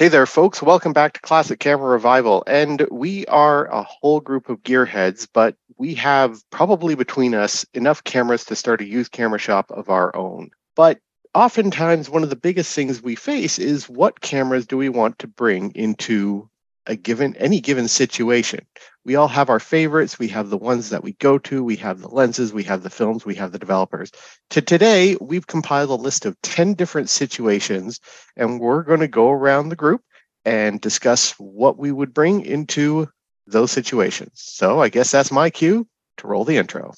Hey there, folks. Welcome back to Classic Camera Revival. And we are a whole group of gearheads, but we have probably between us enough cameras to start a used camera shop of our own. But oftentimes, one of the biggest things we face is what cameras do we want to bring into a given any given situation. We all have our favorites. We have the ones that we go to. We have the lenses. We have the films. We have the developers. To today, we've compiled a list of 10 different situations, and we're going to go around the group and discuss what we would bring into those situations. So I guess that's my cue to roll the intro.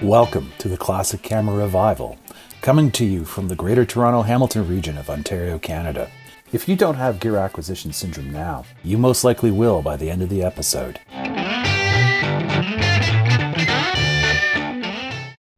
Welcome to the Classic Camera Revival coming to you from the Greater Toronto Hamilton region of Ontario, Canada. If you don't have gear acquisition syndrome now, you most likely will by the end of the episode.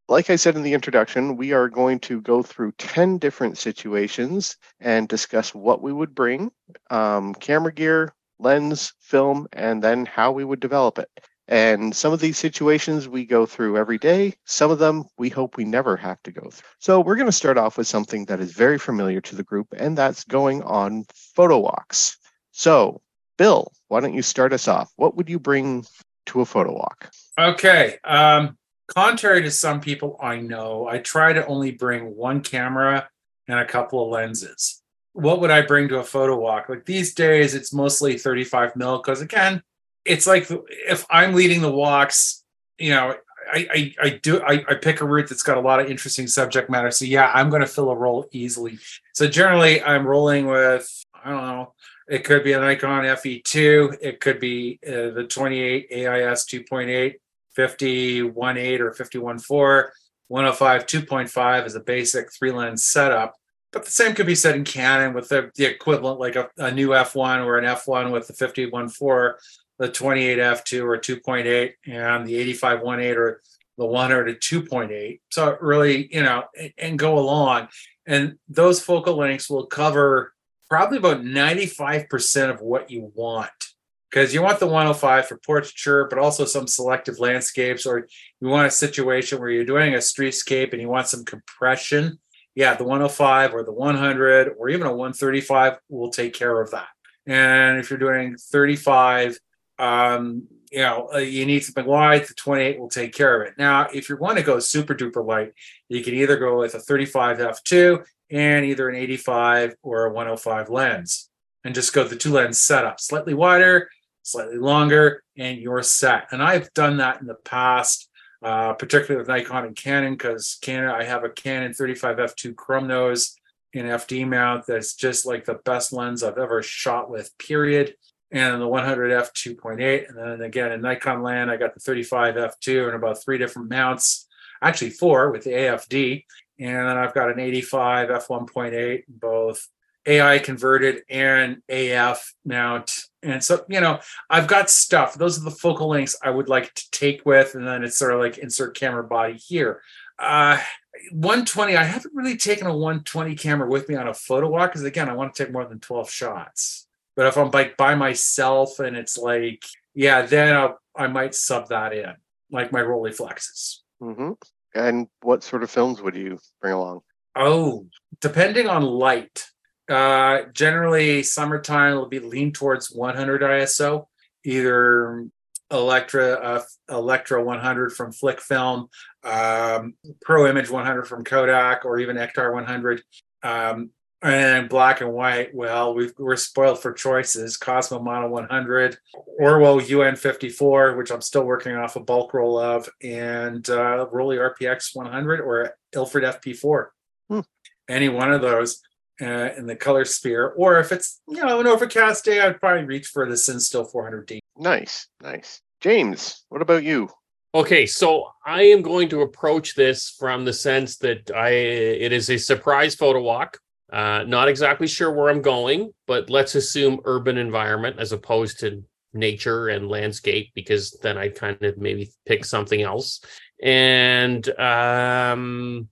Like I said in the introduction, we are going to go through 10 different situations and discuss what we would bring, um, camera gear, lens, film, and then how we would develop it. And some of these situations we go through every day. Some of them we hope we never have to go through. So we're going to start off with something that is very familiar to the group, and that's going on photo walks. So, Bill, why don't you start us off? What would you bring to a photo walk? Okay. Um, contrary to some people I know, I try to only bring one camera and a couple of lenses. What would I bring to a photo walk? Like these days, it's mostly 35 mil because again, it's like if I'm leading the walks, you know, I, I, I do I, I, pick a route that's got a lot of interesting subject matter. So yeah, I'm going to fill a roll easily. So generally, I'm rolling with I don't know. It could be an Nikon FE2. It could be uh, the 28 AIS 2.8, 50.1.8 or 51.4. 105 2.5 is a basic three lens setup. But the same could be said in Canon with the, the equivalent, like a, a new F1 or an F1 with the 51.4 the 28F2 or 2.8 and the 8518 or the 100 or the 2.8. So really, you know, and, and go along. And those focal lengths will cover probably about 95% of what you want. Because you want the 105 for portraiture, but also some selective landscapes, or you want a situation where you're doing a streetscape and you want some compression. Yeah, the 105 or the 100 or even a 135 will take care of that. And if you're doing 35 um, you know, uh, you need something wide, the 28 will take care of it. Now, if you want to go super duper light, you can either go with a 35 f2 and either an 85 or a 105 lens and just go the two lens setup, slightly wider, slightly longer, and you're set. And I've done that in the past, uh, particularly with Nikon and Canon, because Canon, I have a Canon 35 f2 chrome nose in FD mount that's just like the best lens I've ever shot with, period and the 100 f2.8 and then again in nikon land i got the 35 f2 and about three different mounts actually four with the afd and then i've got an 85 f1.8 both ai converted and af mount. And so you know i've got stuff. Those are the focal lengths i would like to take with. And then it's sort of like insert camera body here. Uh 120 i haven't really taken a 120 camera with me on a photo walk because again i want to take more than 12 shots but if I'm like by myself and it's like, yeah, then I'll, I might sub that in, like my Rolleiflexes. Mm-hmm. And what sort of films would you bring along? Oh, depending on light. Uh, generally, summertime will be lean towards 100 ISO, either Elektra uh, Elektra 100 from Flic Film, um, Pro Image 100 from Kodak, or even Ektar 100. Um, and black and white, well, we are spoiled for choices. Kosmo Mono 100, Orwo UN 54, which I'm still working off a bulk roll of, and uh, Rollei RPX 100 or Ilford FP4. Hmm. Any one of those uh, in the color sphere. Or if it's, you know, an overcast day, I'd probably reach for the Cinestill 400D. Nice, nice. James, what about you? Okay, so I am going to approach this from the sense that I it is a surprise photo walk. Uh, not exactly sure where I'm going, but let's assume urban environment as opposed to nature and landscape, because then I'd kind of maybe pick something else. And um,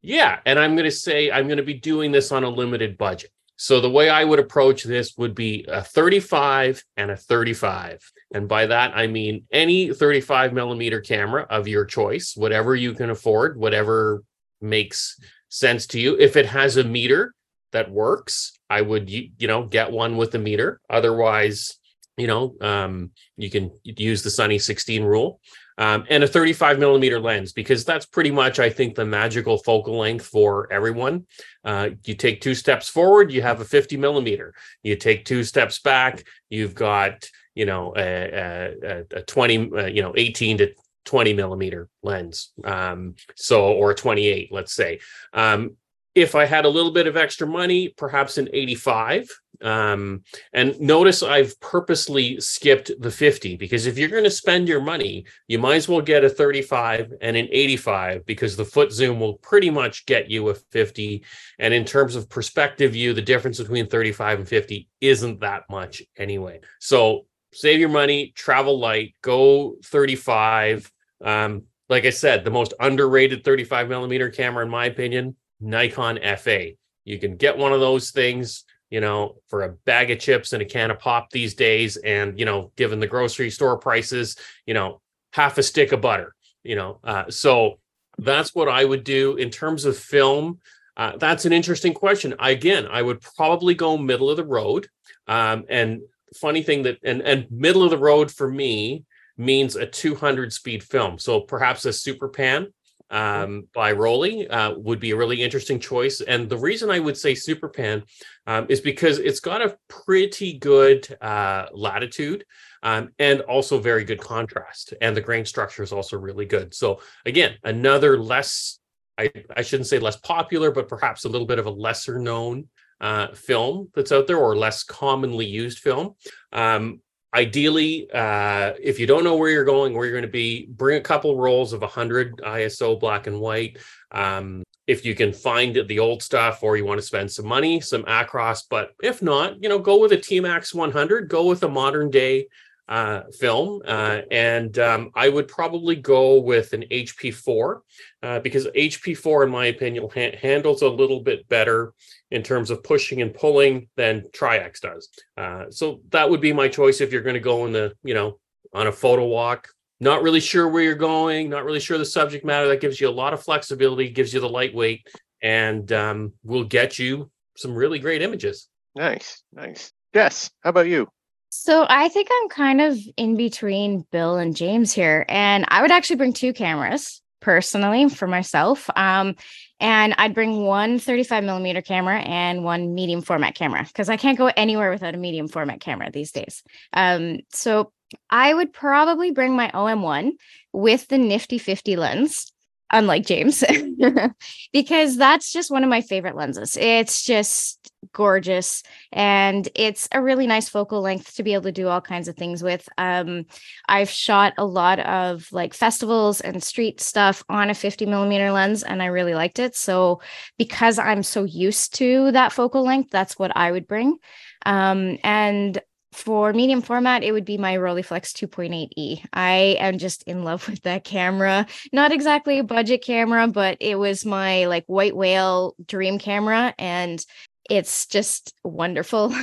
yeah, and I'm going to say I'm going to be doing this on a limited budget. So the way I would approach this would be a 35 and a 35. And by that, I mean any 35 millimeter camera of your choice, whatever you can afford, whatever makes sense to you. If it has a meter that works, I would you, you know get one with a meter. Otherwise, you know um, you can use the Sunny 16 rule um, and a 35 millimeter lens because that's pretty much I think the magical focal length for everyone. Uh, you take two steps forward, you have a 50 millimeter. You take two steps back, you've got you know a, a, a 20 uh, you know 18 to 20 millimeter lens um, so or 28 let's say um, if I had a little bit of extra money, perhaps an 85. Um, and notice I've purposely skipped the 50 because if you're going to spend your money, you might as well get a 35 and an 85 because the foot zoom will pretty much get you a 50. And in terms of perspective view, the difference between 35 and 50 isn't that much anyway. So save your money, travel light, go 35. Um, like I said, the most underrated 35 millimeter camera, in my opinion, Nikon FA. You can get one of those things, you know, for a bag of chips and a can of pop these days. And, you know, given the grocery store prices, you know, half a stick of butter, you know. Uh, so that's what I would do in terms of film. Uh, that's an interesting question. Again, I would probably go middle of the road. Um, and funny thing that, and, and middle of the road for me means a 200 speed film. So perhaps a super pan um, by Rollei uh, would be a really interesting choice. And the reason I would say Super Pan um, is because it's got a pretty good uh, latitude um, and also very good contrast. And the grain structure is also really good. So, again, another less, I, I shouldn't say less popular, but perhaps a little bit of a lesser known uh, film that's out there or less commonly used film. Um, ideally uh, if you don't know where you're going where you're going to be bring a couple rolls of 100 iso black and white. Um, if you can find the old stuff or you want to spend some money some acros but if not you know go with a tmax 100 go with a modern day uh, film, uh, and um, I would probably go with an HP4 uh, because HP4, in my opinion, ha- handles a little bit better in terms of pushing and pulling than Tri-X does. Uh, so that would be my choice if you're going to go in the, you know, on a photo walk. Not really sure where you're going, not really sure the subject matter. That gives you a lot of flexibility, gives you the lightweight, and um, will get you some really great images. Nice, nice. Yes. How about you? So I think I'm kind of in between Bill and James here. And I would actually bring two cameras personally for myself. Um, and I'd bring one 35 millimeter camera and one medium format camera because I can't go anywhere without a medium format camera these days. Um, so I would probably bring my OM1 with the nifty 50 lens unlike James, because that's just one of my favorite lenses. It's just gorgeous and it's a really nice focal length to be able to do all kinds of things with. Um, I've shot a lot of like festivals and street stuff on a 50 millimeter lens and I really liked it. So, because I'm so used to that focal length, that's what I would bring. Um, and for medium format, it would be my Rolleiflex 2.8e. I am just in love with that camera. Not exactly a budget camera, but it was my like white whale dream camera. And it's just wonderful.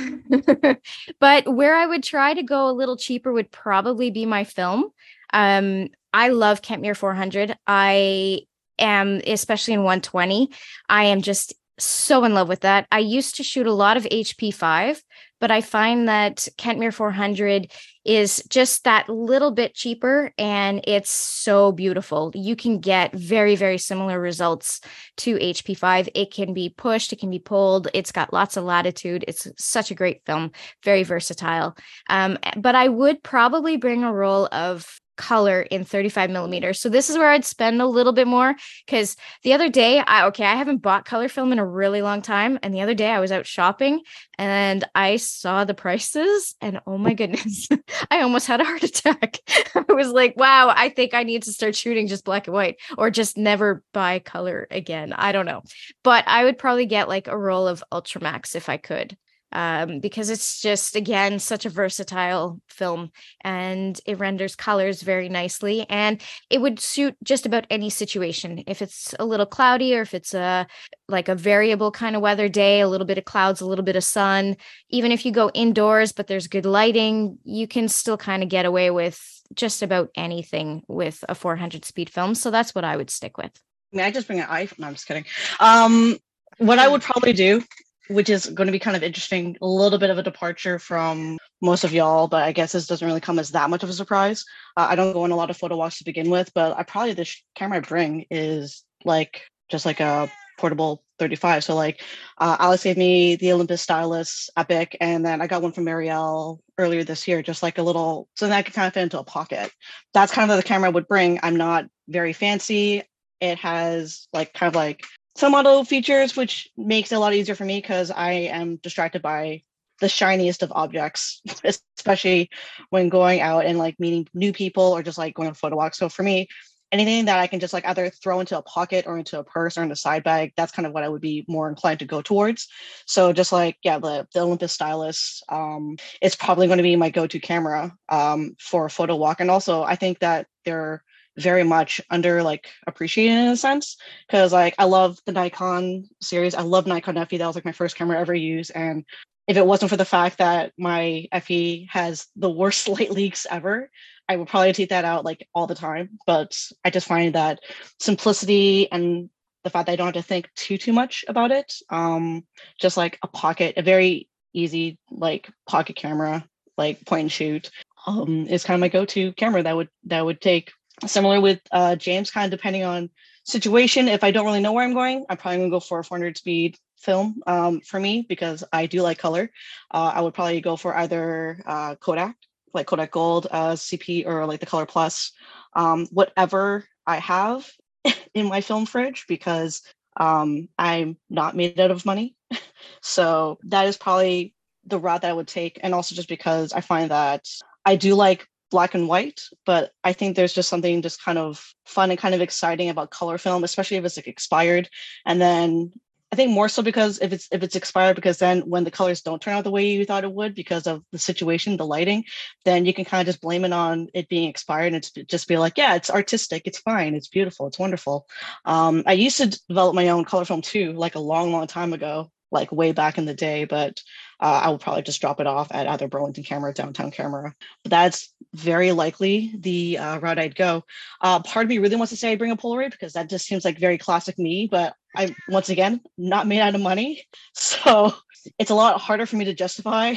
but where I would try to go a little cheaper would probably be my film. Um, I love Kentmere 400. I am, especially in 120, I am just so in love with that. I used to shoot a lot of HP5, but I find that Kentmere 400 is just that little bit cheaper and it's so beautiful. You can get very, very similar results to HP5. It can be pushed, it can be pulled, it's got lots of latitude. It's such a great film, very versatile. Um, but I would probably bring a roll of color in 35 millimeters. So this is where I'd spend a little bit more because the other day, I okay, I haven't bought color film in a really long time. And the other day I was out shopping and I saw the prices and oh my goodness, I almost had a heart attack. I was like, wow, I think I need to start shooting just black and white or just never buy color again. I don't know. But I would probably get like a roll of Ultramax if I could um, because it's just again such a versatile film and it renders colors very nicely and it would suit just about any situation if it's a little cloudy or if it's a like a variable kind of weather day a little bit of clouds a little bit of sun even if you go indoors but there's good lighting you can still kind of get away with just about anything with a 400 speed film so that's what i would stick with mean, I just bring an iPhone. No, I'm just kidding. Um, what I would probably do, which is going to be kind of interesting, a little bit of a departure from most of y'all, but I guess this doesn't really come as that much of a surprise. Uh, I don't go on a lot of photo walks to begin with, but I probably the camera I bring is like just like a portable 35. So like uh, Alex gave me the Olympus Stylus Epic, and then I got one from Marielle earlier this year, just like a little, so that I could kind of fit into a pocket. That's kind of the camera I would bring. I'm not very fancy. It has like kind of like some auto features, which makes it a lot easier for me because I am distracted by the shiniest of objects, especially when going out and like meeting new people or just like going on photo walks. So for me, anything that I can just like either throw into a pocket or into a purse or in a side bag, that's kind of what I would be more inclined to go towards. So just like, yeah, the, the Olympus Stylus, um, it's probably going to be my go-to camera um, for a photo walk. And also I think that they're very much under like appreciated in a sense because like I love the Nikon series. I love Nikon FE. That was like my first camera I ever used. And if it wasn't for the fact that my FE has the worst light leaks ever, I would probably take that out like all the time. But I just find that simplicity and the fact that I don't have to think too too much about it, um, just like a pocket, a very easy like pocket camera, like point and shoot, um, is kind of my go-to camera that would that would take. Similar with uh, James, kind of depending on situation. If I don't really know where I'm going, I'm probably gonna go for a 400 speed film um, for me because I do like color. Uh, I would probably go for either uh, Kodak, like Kodak Gold, uh, CP, or like the Color Plus, um, whatever I have in my film fridge because um, I'm not made out of money. so that is probably the route that I would take. And also just because I find that I do like black and white, but I think there's just something just kind of fun and kind of exciting about color film, especially if it's like expired. And then I think more so because if it's if it's expired, because then when the colors don't turn out the way you thought it would because of the situation, the lighting, then you can kind of just blame it on it being expired and it's just be like, yeah, it's artistic, it's fine, it's beautiful, it's wonderful. Um, I used to develop my own color film too, like a long, long time ago, like way back in the day, but uh, I will probably just drop it off at either Burlington Camera or Downtown Camera. But that's very likely the uh, route I'd go. Uh, part of me really wants to say I bring a Polaroid because that just seems like very classic me, but I, once again, not made out of money. So it's a lot harder for me to justify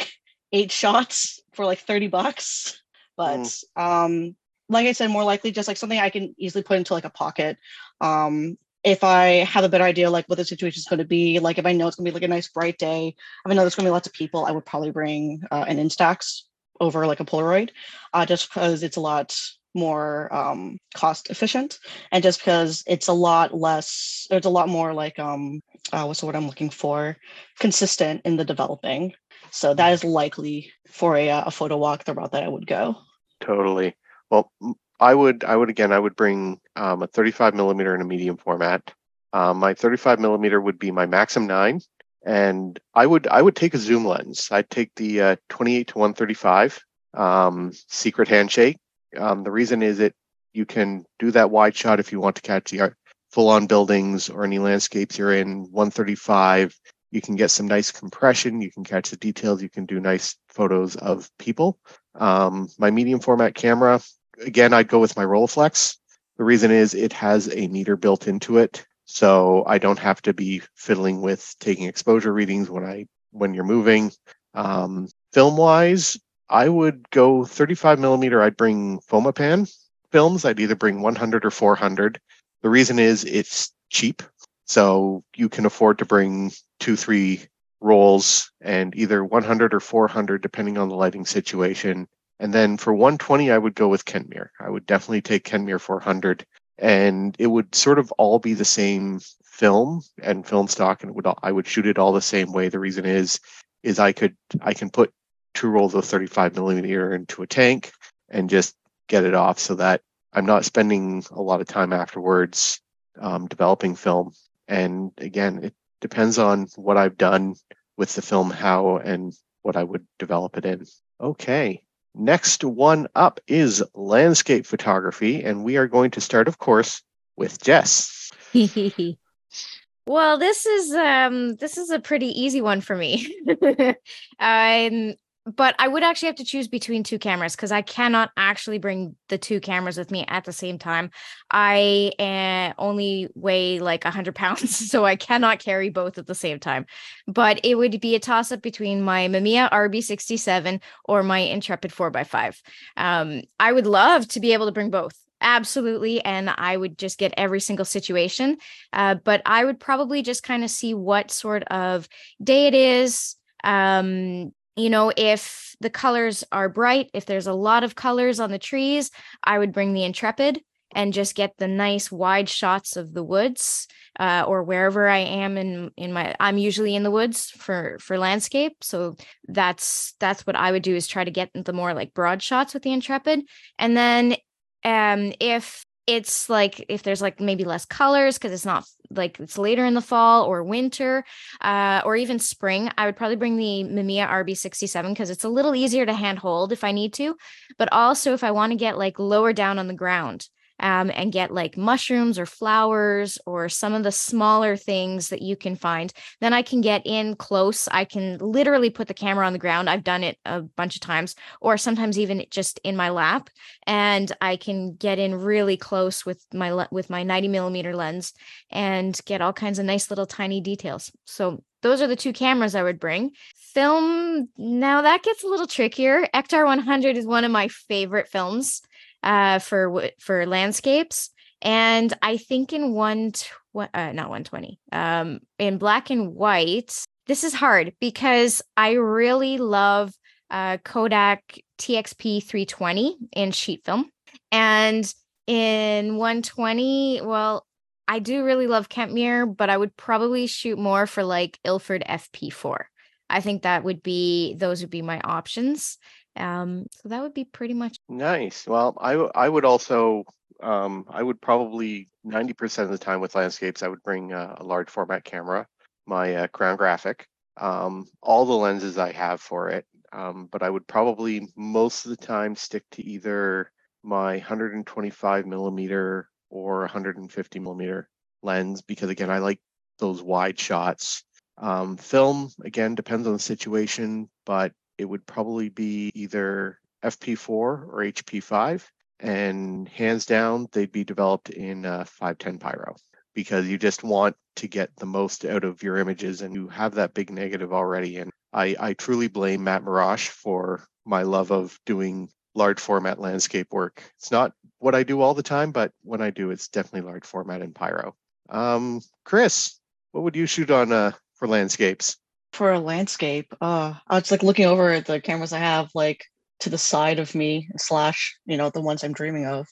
eight shots for like 30 bucks. But mm. um, like I said, more likely just like something I can easily put into like a pocket. Um, if I have a better idea like what the situation is going to be, like if I know it's going to be like a nice bright day, if I know there's going to be lots of people, I would probably bring uh, an Instax over like a Polaroid, uh, just because it's a lot more um, cost efficient, and just because it's a lot less, it's a lot more like um, uh, what's the word I'm looking for, consistent in the developing. So that is likely for a, a photo walk the route that I would go. Totally. Well, I would, I would again, I would bring um, a 35 millimeter in a medium format. Um, my 35 millimeter would be my Maxxum 9, and I would, I would take a zoom lens. I'd take the uh, 28 to 135 um, secret handshake. Um, the reason is it you can do that wide shot if you want to catch the full-on buildings or any landscapes you're in. 135, you can get some nice compression. You can catch the details. You can do nice photos of people. Um, my medium format camera, again, I'd go with my Rolleiflex. The reason is it has a meter built into it, so I don't have to be fiddling with taking exposure readings when I when you're moving. Um, film wise, I would go 35 millimeter. I'd bring Fomapan films. I'd either bring 100 or 400. The reason is it's cheap, so you can afford to bring two, three rolls and either 100 or 400 depending on the lighting situation and then for 120, I would go with Kentmere. I would definitely take Kentmere 400, and it would sort of all be the same film and film stock, and would I would shoot it all the same way. The reason is, is I could I can put two rolls of 35 millimeter into a tank and just get it off, so that I'm not spending a lot of time afterwards um, developing film. And again, it depends on what I've done with the film, how and what I would develop it in. Okay, Next one up is landscape photography, and we are going to start, of course, with Jess. well, this is um this is a pretty easy one for me. I'm but I would actually have to choose between two cameras because I cannot actually bring the two cameras with me at the same time. I uh, only weigh like 100 pounds, so I cannot carry both at the same time. But it would be a toss up between my Mamiya RB67 or my Intrepid 4x5. Um, I would love to be able to bring both absolutely and i would just get every single situation uh, but i would probably just kind of see what sort of day it is um you know, if the colors are bright, if there's a lot of colors on the trees, I would bring the Intrepid and just get the nice wide shots of the woods uh, or wherever I am in in my I'm usually in the woods for for landscape. So that's that's what I would do is try to get the more like broad shots with the intrepid. And then um if it's like if there's like maybe less colors because it's not like it's later in the fall or winter uh, or even spring i would probably bring the mamiya rb67 because it's a little easier to hand hold if i need to but also if i want to get like lower down on the ground um, and get like mushrooms or flowers or some of the smaller things that you can find. Then I can get in close. I can literally put the camera on the ground. I've done it a bunch of times, or sometimes even just in my lap, and I can get in really close with my with my 90 millimeter lens and get all kinds of nice little tiny details. So those are the two cameras I would bring. Film now that gets a little trickier. Ektar 100 is one of my favorite films uh, for for landscapes. And I think in one, tw- uh, not 120, um, in black and white, this is hard because I really love uh, Kodak TXP 320 in sheet film. And in 120, well, I do really love Kentmere, but I would probably shoot more for like Ilford FP4. I think that would be those would be my options. Um, so that would be pretty much nice. Well, I I would also um, I would probably 90% of the time with landscapes, I would bring a large format camera, my uh, Crown Graphic, um, all the lenses I have for it. Um, but I would probably most of the time stick to either my 125 millimeter or 150 millimeter lens because again, I like those wide shots. Um, film again depends on the situation, but it would probably be either FP4 or HP5. And hands down, they'd be developed in uh, 510 Pyro because you just want to get the most out of your images and you have that big negative already. And I, I truly blame Matt Marrash for my love of doing large format landscape work. It's not what I do all the time, but when I do, it's definitely large format in Pyro. Um, Chris, what would you shoot on uh, for landscapes? For a landscape, uh, I was like looking over at the cameras I have, like to the side of me, slash, you know, the ones I'm dreaming of.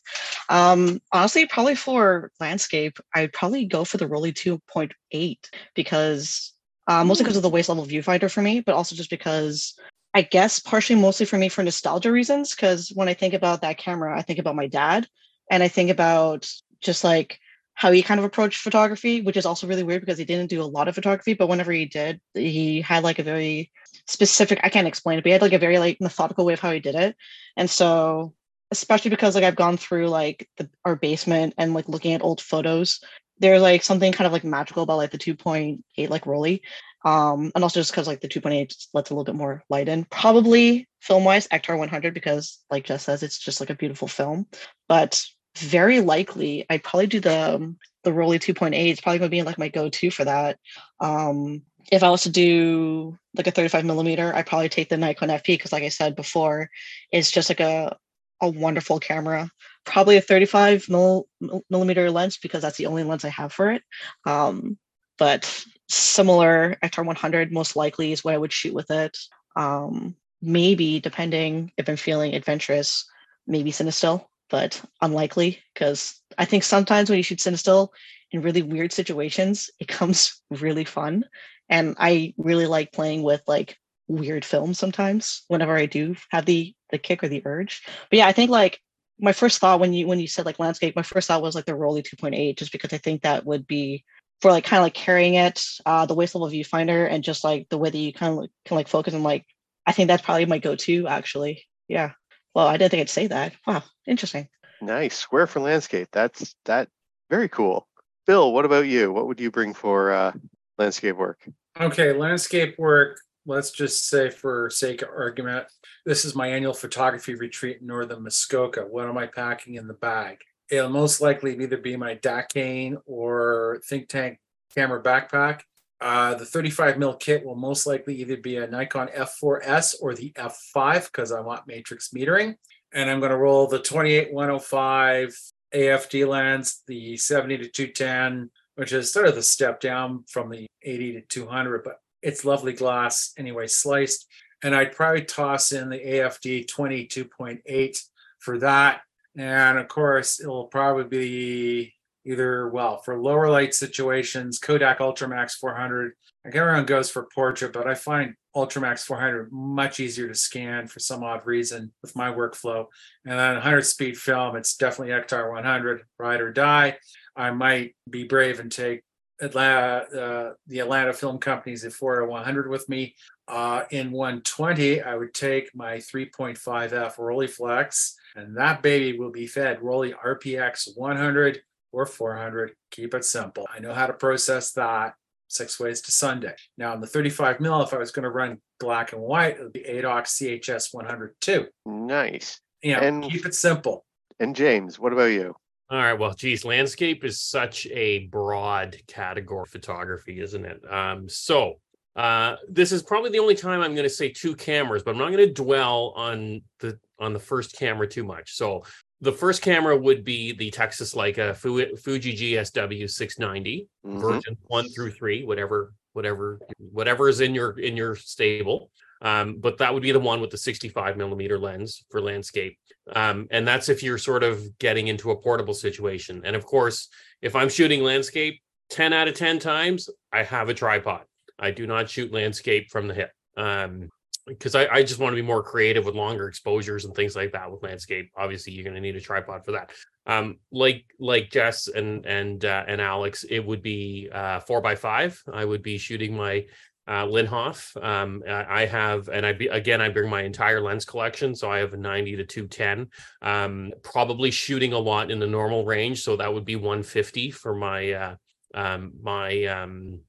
Um, honestly, probably for landscape, I'd probably go for the Rollei 2.8 because uh, mostly because of the waist level viewfinder for me, but also just because I guess partially mostly for me for nostalgia reasons. Because when I think about that camera, I think about my dad and I think about just like how he kind of approached photography, which is also really weird because he didn't do a lot of photography, but whenever he did, he had like a very specific, I can't explain it, but he had like a very like methodical way of how he did it. And so especially because like I've gone through like the, our basement and like looking at old photos, there's like something kind of like magical about like the 2.8 like Rollei. Um, and also just because like the 2.8 lets a little bit more light in. Probably film wise, Ektar 100 because like Jess says, it's just like a beautiful film. But very likely I'd probably do the um, the Rollei 2.8. It's probably going to be like my go-to for that. Um, if I was to do like a 35 millimeter, I'd probably take the Nikon FE because, like I said before, it's just like a a wonderful camera. Probably a 35 mil, millimeter lens because that's the only lens I have for it. Um, but similar Ektar 100 most likely is what I would shoot with it. Um, maybe depending if I'm feeling adventurous, maybe Cinestill but unlikely because I think sometimes when you shoot Cinestill in really weird situations, it comes really fun. And I really like playing with like weird films sometimes whenever I do have the the kick or the urge. But yeah, I think like my first thought when you when you said like landscape, my first thought was like the Rollei 2.8, just because I think that would be for like kind of like carrying it, uh, the waist level viewfinder, and just like the way that you kind of like, can like focus and like I think that's probably my go-to actually. Yeah. Well, I didn't think I'd say that. Wow, interesting. Nice. Square for landscape. That's that very cool. Bill, what about you? What would you bring for uh, landscape work? Okay, landscape work. let's just say for sake of argument, this is my annual photography retreat in northern Muskoka. What am I packing in the bag? It'll most likely either be my Dakine or Think Tank camera backpack. Uh, the 35 mil kit will most likely either be a Nikon F4S or the F5 because I want matrix metering. And I'm going to roll the 28 105 AFD lens, the 70 to 210, which is sort of the step down from the 80 to 200, but it's lovely glass anyway, sliced. And I'd probably toss in the AFD 22.8 for that. And of course, it'll probably be either, well, for lower light situations, Kodak Ultramax 400. Like everyone goes for Portra, but I find Ultramax 400 much easier to scan for some odd reason with my workflow. And then 100 speed film, it's definitely Ektar 100, ride or die. I might be brave and take Atlanta, uh, the Atlanta Film Company's 4 100 with me. Uh, in 120, I would take my 3.5F Rolleiflex, and that baby will be fed Rollei RPX 100 or 400. Keep it simple. I know how to process that six ways to Sunday. Now, in the 35 mil, if I was going to run black and white, it would be ADOX CHS 102. Nice. Yeah, And- keep it simple. And James, what about you? All right. Well, geez, landscape is such a broad category of photography, isn't it? Um, so uh, this is probably the only time I'm going to say two cameras, but I'm not going to dwell on the on the first camera too much. So the first camera would be the Texas Leica Fu- Fuji GSW 690 Mhm. version one through three, whatever, whatever, whatever is in your in your stable. Um, but that would be the one with the 65 millimeter lens for landscape. Um, and that's if you're sort of getting into a portable situation. And of course, if I'm shooting landscape 10 out of 10 times, I have a tripod. I do not shoot landscape from the hip. Um, because I, I just want to be more creative with longer exposures and things like that with landscape. Obviously, you're going to need a tripod for that. Um, like like Jess and and uh, and Alex, it would be uh, four by five. I would be shooting my uh, Linhof. Um, I have, and I be again, I bring my entire lens collection, so I have a 90 to 210. Um, probably shooting a lot in the normal range, so that would be 150 for my uh, um, my um,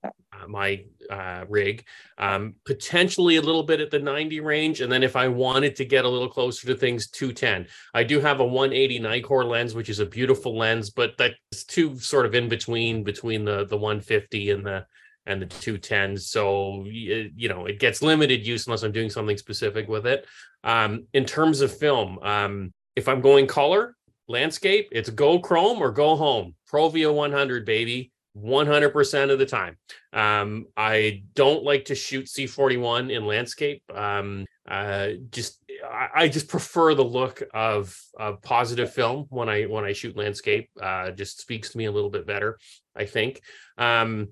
my uh, rig. Um, potentially a little bit at the 90 range, and then if I wanted to get a little closer to things, 210. I do have a 180 Nikkor lens, which is a beautiful lens, but that's two sort of in between between the the 150 and the and the 210s. So y- you know, it gets limited use unless I'm doing something specific with it. Um, in terms of film, um, if I'm going color landscape, it's go chrome or go home. Provia 100, baby. 100% of the time. Um, I don't like to shoot C41 in landscape. Um, uh, just I, I just prefer the look of of positive film when I when I shoot landscape. Uh, just speaks to me a little bit better, I think. Um,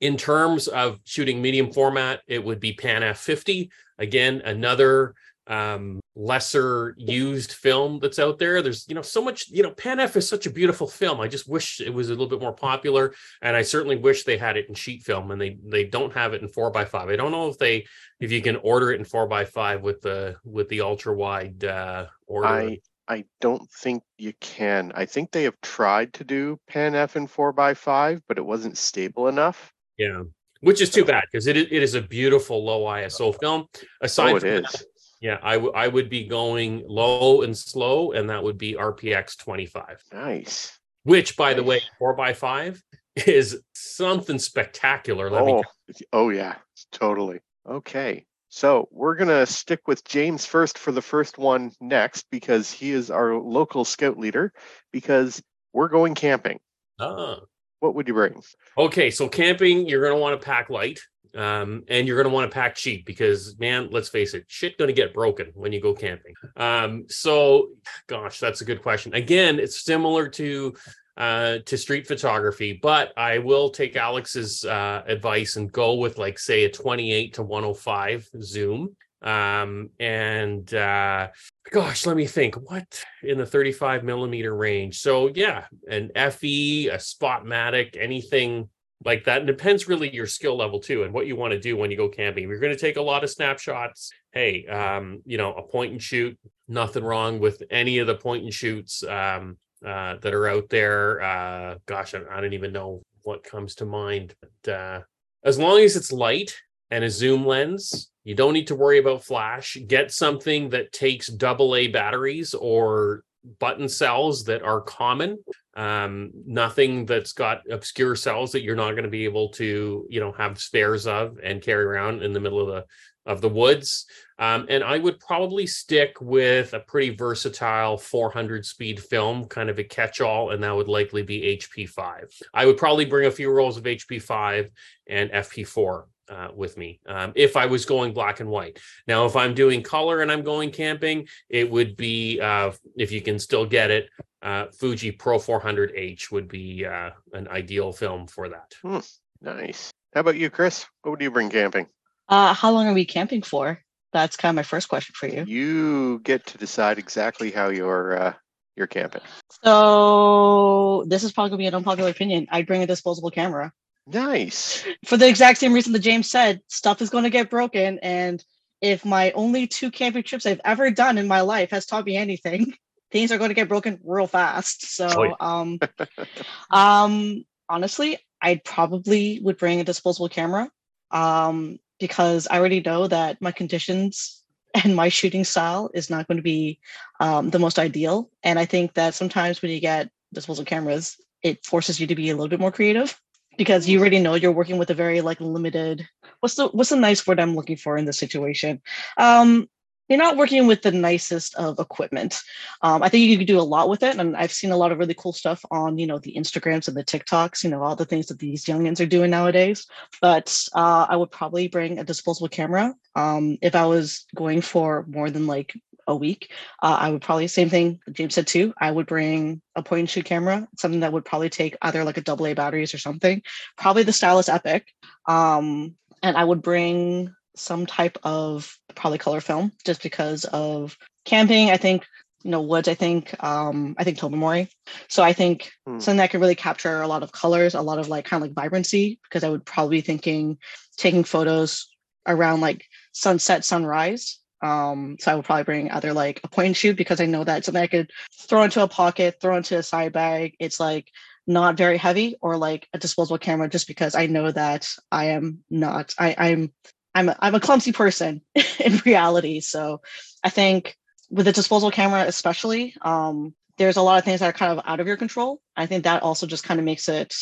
in terms of shooting medium format, it would be Pan F50. Again, another um lesser used film that's out there there's you know so much you know pan f is such a beautiful film i just wish it was a little bit more popular and i certainly wish they had it in sheet film and they they don't have it in four by five i don't know if they if you can order it in four by five with the with the ultra wide uh order I I don't think you can. I think they have tried to do Pan F in four x five, but it wasn't stable enough. yeah which is too bad because it, it is a beautiful low iso film aside oh, it from is. that, yeah I w- I would be going low and slow and that would be rpx 25 Nice. which by the way four by five is something spectacular let me Oh, oh yeah, totally. Okay. So we're gonna stick with James first for the first one next because he is our local scout leader. Because we're going camping. ah. What would you bring? okay so camping you're going to want to pack light um, and you're going to want to pack cheap because man let's face it shit going to get broken when you go camping. Um, so gosh that's a good question. Again it's similar to uh, to street photography but i will take alex's uh, advice and go with like say a 28 to 105 zoom. Um and uh gosh let me think what in the 35 millimeter range? So yeah an fe a spotmatic anything like that. And depends really your skill level too and what you want to do when you go camping. If you're going to take a lot of snapshots, hey, um, you know, a point and shoot, nothing wrong with any of the point and shoots um, uh, that are out there. Uh, gosh, I, I don't even know what comes to mind. But uh, as long as it's light and a zoom lens. You don't need to worry about flash. Get something that takes double A batteries or button cells that are common. Um, nothing that's got obscure cells that you're not going to be able to, you know, have spares of and carry around in the middle of the of the woods. Um, and I would probably stick with a pretty versatile 400 speed film, kind of a catch all, and that would likely be HP5. I would probably bring a few rolls of HP5 and FP4 uh, with me um, if I was going black and white. Now, if I'm doing color and I'm going camping, it would be, uh, if you can still get it, uh, Fuji Pro 400H would be uh, an ideal film for that. Hmm, nice. How about you, Chris? What would you bring camping? Uh, how long are we camping for? That's kind of my first question for you. You get to decide exactly how you're uh, you're camping. So this is probably gonna be an unpopular opinion. I'd bring a disposable camera Nice. for the exact same reason that James said. Stuff is going to get broken, and if my only two camping trips I've ever done in my life has taught me anything, things are going to get broken real fast. So, Oh, um, um, honestly, I probably would bring a disposable camera, um, because I already know that my conditions and my shooting style is not going to be um, the most ideal. And I think that sometimes when you get disposable cameras, it forces you to be a little bit more creative because you already know you're working with a very like limited what's the what's the nice word i'm looking for in this situation? Um you're not working with the nicest of equipment. Um, i think you can do a lot with it and i've seen a lot of really cool stuff on you know the instagrams and the tiktoks you know all the things that these youngins are doing nowadays. But uh, i would probably bring a disposable camera. Um, if i was going for more than like a week uh, i would probably same thing james said too i would bring a point and shoot camera something that would probably take either like a double a batteries or something probably the stylus epic um, and i would bring some type of probably color film just because of camping i think you know woods i think um i think Tobermory so i think Hmm. something that could really capture a lot of colors a lot of like kind of like vibrancy because i would probably be thinking taking photos around like sunset sunrise um so i would probably bring either like a point and shoot because i know that something i could throw into a pocket throw into a side bag. It's like not very heavy or like a disposable camera just because i know that i am not i i'm i'm a, i'm a clumsy person in reality. So i think with a disposable camera especially um there's a lot of things that are kind of out of your control. I think that also just kind of makes it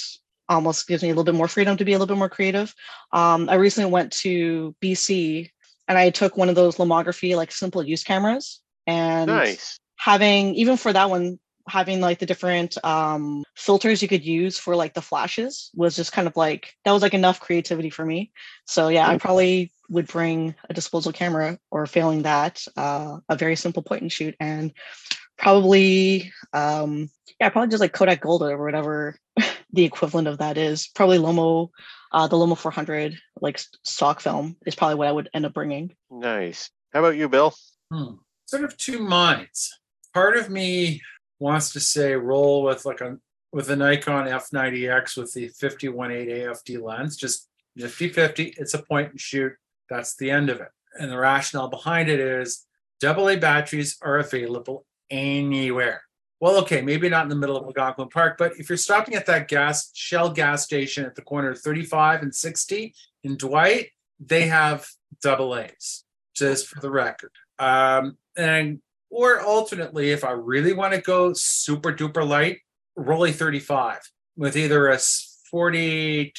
almost gives me a little bit more freedom to be a little bit more creative. Um i recently went to bc and i took one of those lomography like simple use cameras and Nice. having even for that one having like the different um filters you could use for like the flashes was just kind of like that was like enough creativity for me. So yeah i probably would bring a disposable camera or failing that uh a very simple point and shoot and probably um yeah probably just like kodak gold or whatever the equivalent of that is. Probably lomo uh the lomo 400 like stock film is probably what i would end up bringing Nice. How about you, Bill? Hmm. Sort of two minds. Part of me wants to say roll with like a with a Nikon F90X with the 51.8 AFD lens, just 50-50. It's a point and shoot. That's the end of it. And the rationale behind it is AA batteries are available anywhere. Well, okay, maybe not in the middle of Algonquin Park, but if you're stopping at that gas Shell gas station at the corner of 35 and 60 in Dwight, they have double A's, just for the record. Um, and or alternately, if I really want to go super duper light, Rollei 35 with either a 42.8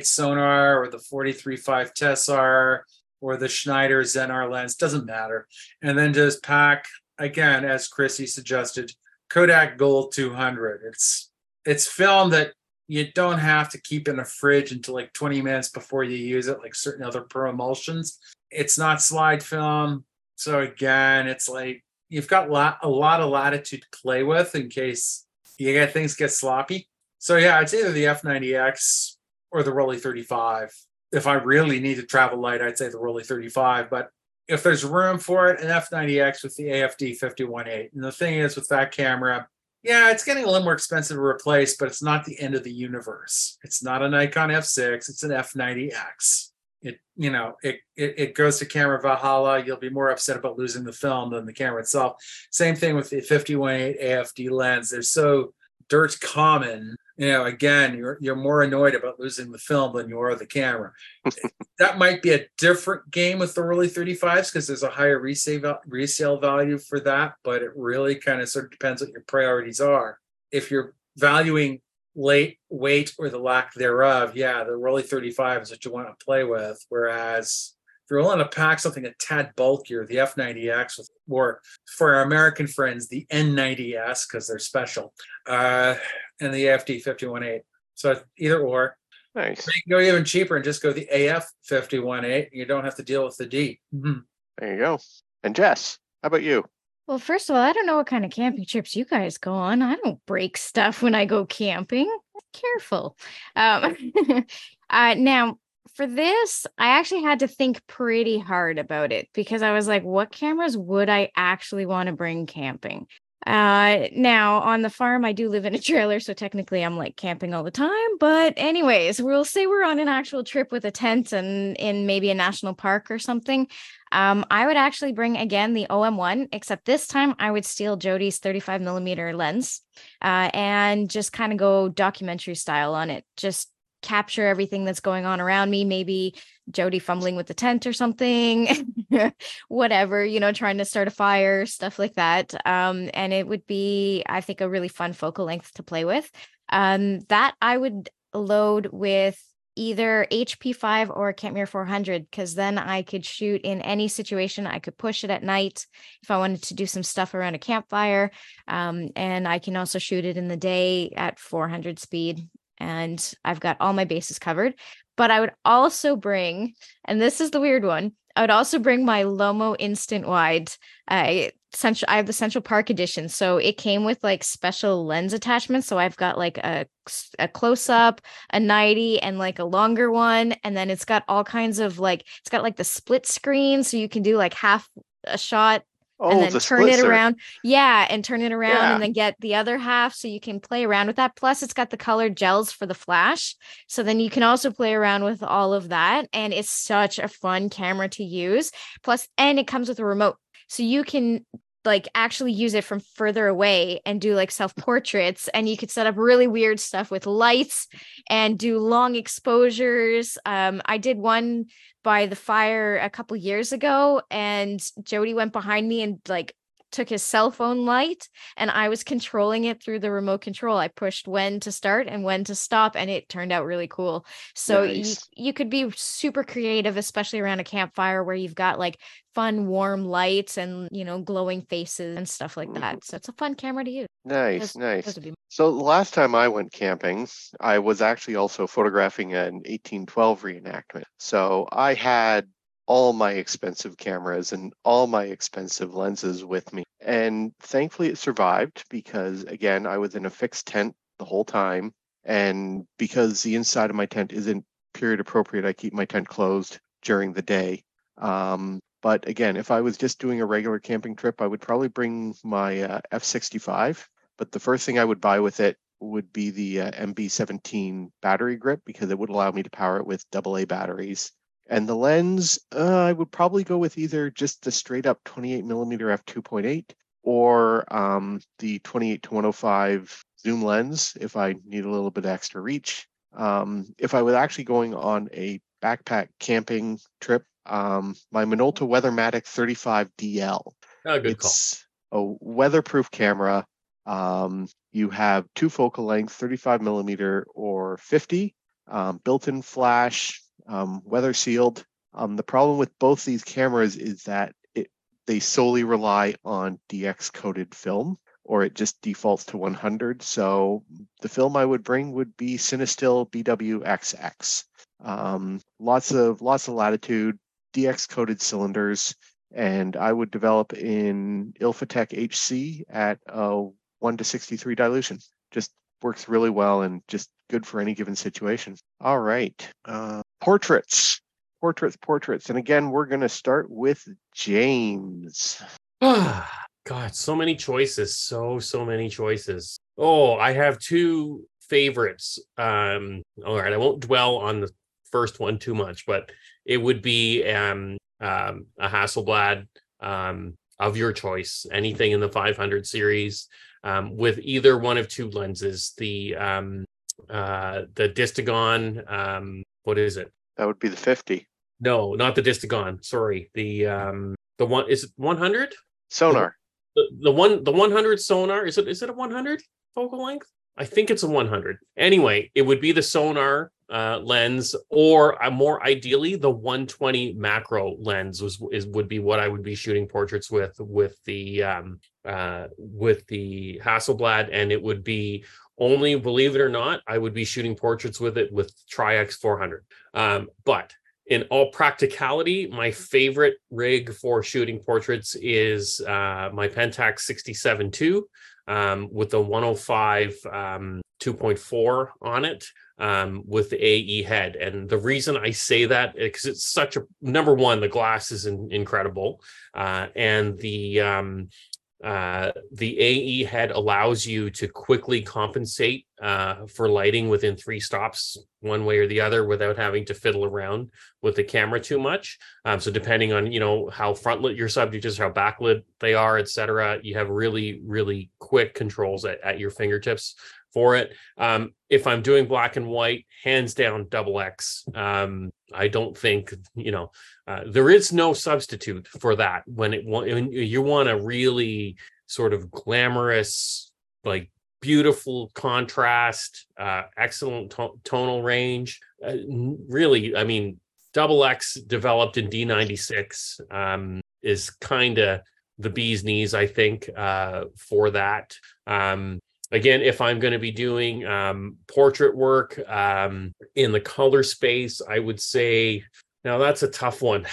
Sonnar or the 43.5 Tessar or the Schneider Xenar lens, doesn't matter. And then just pack again, as Chrissy suggested, Kodak Gold 200. It's it's film that you don't have to keep in a fridge until like 20 minutes before you use it, like certain other pro emulsions. It's not slide film. So again, it's like you've got lot, a lot of latitude to play with in case you get things get sloppy. So yeah, it's either the F90X or the Rollei 35. If I really need to travel light, I'd say the Rollei 35. But if there's room for it, an F90X with the AFD 51.8. And the thing is with that camera, yeah, it's getting a little more expensive to replace, but it's not the end of the universe. It's not a Nikon F6, it's an F90X. It, you know, it, it it goes to camera Valhalla. You'll be more upset about losing the film than the camera itself. Same thing with the 51.8 AFD lens. They're so dirt common you know, again, you're you're more annoyed about losing the film than you are the camera. that might be a different game with the Rollei 35s because there's a higher resale resale value for that, but it really kind of sort of depends what your priorities are. If you're valuing late weight or the lack thereof, yeah, the Rollei 35 is what you want to play with. Whereas if you're willing to pack something a tad bulkier, the F90X with, or for our American friends, the N90S because they're special, uh, and the AFD 518. So either or. Nice. You can go even cheaper and just go the AF 518. You don't have to deal with the D. Mm-hmm. There you go. And Jess, how about you? Well, first of all, I don't know what kind of camping trips you guys go on. I don't break stuff when I go camping. Careful. Um, uh, now, for this, I actually had to think pretty hard about it because I was like, what cameras would I actually want to bring camping? Uh, now on the farm, I do live in a trailer, so technically I'm like camping all the time. But anyways, we'll say we're on an actual trip with a tent and in maybe a national park or something. Um, I would actually bring again the OM1, except this time I would steal Jody's 35 millimeter lens uh, and just kind of go documentary style on it. Just capture everything that's going on around me. Maybe Jody fumbling with the tent or something, whatever, you know, trying to start a fire, stuff like that. Um, and it would be, I think, a really fun focal length to play with. Um, that I would load with either HP5 or Kentmere 400 because then I could shoot in any situation. I could push it at night if I wanted to do some stuff around a campfire. Um, and I can also shoot it in the day at 400 speed and I've got all my bases covered. But I would also bring, and this is the weird one, I would also bring my Lomo Instant Wide. Central, I have the Central Park edition, so it came with like special lens attachments. So I've got like a a close up, a 90, and like a longer one, and then it's got all kinds of like it's got like the split screen, so you can do like half a shot Oh, and then the turn it around. Yeah, and turn it around Yeah. and then get the other half so you can play around with that. Plus, it's got the colored gels for the flash. So then you can also play around with all of that. And it's such a fun camera to use. Plus, and it comes with a remote. So you can like actually use it from further away and do like self portraits and you could set up really weird stuff with lights and do long exposures. Um i did one by the fire a couple years ago and Jody went behind me and like took his cell phone light and I was controlling it through the remote control. I pushed when to start and when to stop and it turned out really cool. So you, Nice. you could be super creative especially around a campfire where you've got like fun warm lights and you know glowing faces and stuff like mm-hmm. that. So it's a fun camera to use. Nice, Those- nice. those So the last time I went camping, I was actually also photographing an 1812 reenactment. So I had all my expensive cameras and all my expensive lenses with me. And thankfully it survived because again, I was in a fixed tent the whole time. And because the inside of my tent isn't period appropriate, I keep my tent closed during the day. Um, but again, if I was just doing a regular camping trip, I would probably bring my uh, F65 but the first thing I would buy with it would be the uh, MB17 battery grip because it would allow me to power it with AA batteries. And the lens, uh, I would probably go with either just the straight up 28 millimeter f2.8 or um, the 28 to 105 zoom lens if I need a little bit extra reach. Um, if I was actually going on a backpack camping trip, um, my Minolta Weathermatic 35DL Oh, good call. it's a weatherproof camera. Um, you have two focal lengths, 35 millimeter or 50, um, built-in flash, um, weather sealed. Um, the problem with both these cameras is that it they solely rely on DX coated film, or it just defaults to 100. So the film I would bring would be Cinestill BWXX. Um, lots of lots of latitude, DX coated cylinders and I would develop in Ilfotec HC at a 1 to 63 dilution. Just works really well and just good for any given situation. All right. Uh, portraits, portraits, portraits. And again, we're going to start with James. God, so many choices. So, so many choices. Oh, I have two favorites. Um, all right, I won't dwell on the first one too much, but it would be um, um, a Hasselblad um, of your choice, anything in the 500 series um, with either one of two lenses. The um, uh, the Distagon. Um, what is it? That would be the 50. No, not the Distagon. Sorry, the um, the one is it 100? Sonnar. The, the one the 100 Sonnar is it is it a 100 focal length? I think it's a 100. Anyway, it would be the Sonnar uh, lens, or uh, more ideally, the 120 macro lens was is would be what I would be shooting portraits with with the um, uh, with the Hasselblad, and it would be only, believe it or not, I would be shooting portraits with it with Tri-X 400. Um, but in all practicality, my favorite rig for shooting portraits is uh, my Pentax 67 II um, with the 105 um, 2.4 on it um, with the AE head. And the reason I say that because it's such a number one, the glass is in, incredible, uh, and the um, uh, the AE head allows you to quickly compensate uh, for lighting within three stops, one way or the other, without having to fiddle around with the camera too much. Um, so depending on you know how front lit your subject is, how backlit they are, etc., you have really really quick controls at, at your fingertips for it. Um, if I'm doing black and white, hands down, double X. Um, I don't think you know uh, there is no substitute for that when it when you want a really sort of glamorous, like beautiful contrast, uh, excellent to- tonal range. Uh, really, I mean, double X developed in D96 um, is kind of the bee's knees, I think, uh, for that. Um, again if i'm going to be doing um, portrait work um, in the color space i would say now that's a tough one.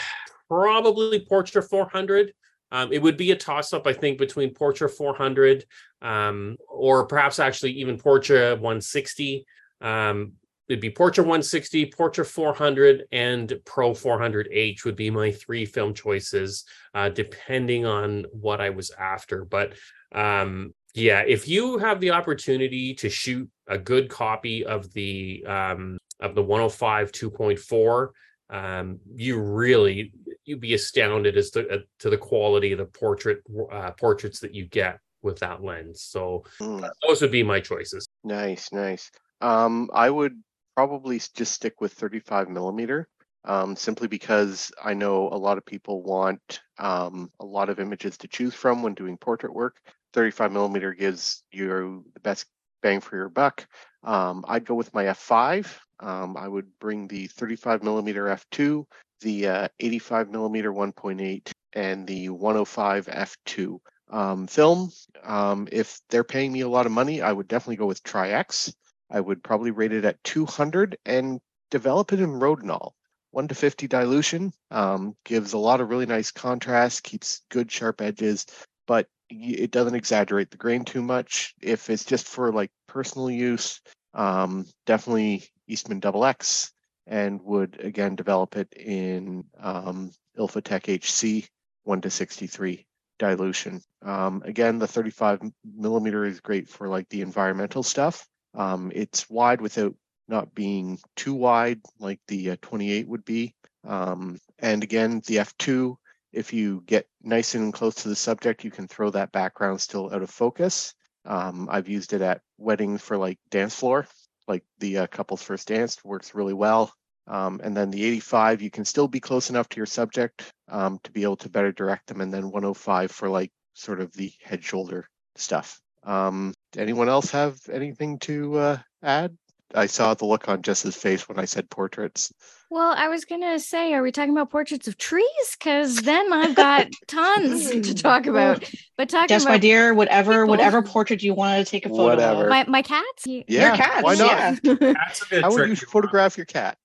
Probably Portra 400 um, it would be a toss up i think between Portra 400 um, or perhaps actually even Portra 160 um, it'd be Portra 160 Portra 400 and pro 400h would be my three film choices uh, depending on what i was after. But um, yeah, if you have the opportunity to shoot a good copy of the um, of the 105 2.4, um, you really you'd be astounded as to, uh, to the quality of the portrait uh, portraits that you get with that lens. So mm. those would be my choices. Nice, nice. Um, I would probably just stick with 35 millimeter. Um, simply because I know a lot of people want um, a lot of images to choose from when doing portrait work. 35 millimeter gives you the best bang for your buck. Um, I'd go with my f5. Um, I would bring the 35 millimeter f2, the uh, 85 millimeter 1.8, and the 105 f2. Um, film, um, if they're paying me a lot of money, I would definitely go with Tri-X. I would probably rate it at 200 and develop it in Rodinal. 1 to 50 dilution um, gives a lot of really nice contrast, keeps good sharp edges, but it doesn't exaggerate the grain too much. If it's just for like personal use, um, definitely Eastman Double X, and would again develop it in um, Ilfotec HC 1 to 63 dilution. Um, again, the 35 millimeter is great for like the environmental stuff. Um, it's wide without not being too wide like the uh, 28 would be. Um, and again, the F2 if you get nice and close to the subject, you can throw that background still out of focus. Um, I've used it at weddings for like dance floor, like the uh, couple's first dance works really well. Um, and then the 85, you can still be close enough to your subject um, to be able to better direct them. And then 105 for like sort of the head shoulder stuff. Um, anyone else have anything to uh, add? I saw the look on Jess's face when I said portraits. Well, I was gonna say, are we talking about portraits of trees? Because then I've got tons to talk about. But talking Jess, about my dear, whatever, people. whatever portrait you want to take a photo whatever. of. My my cats. Yeah, your cats. Why not? Yeah. How would you photograph your cat?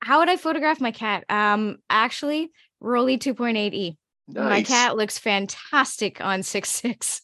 How would I photograph my cat? Um, actually, Rollei 2.8e. Nice. My cat looks fantastic on six six.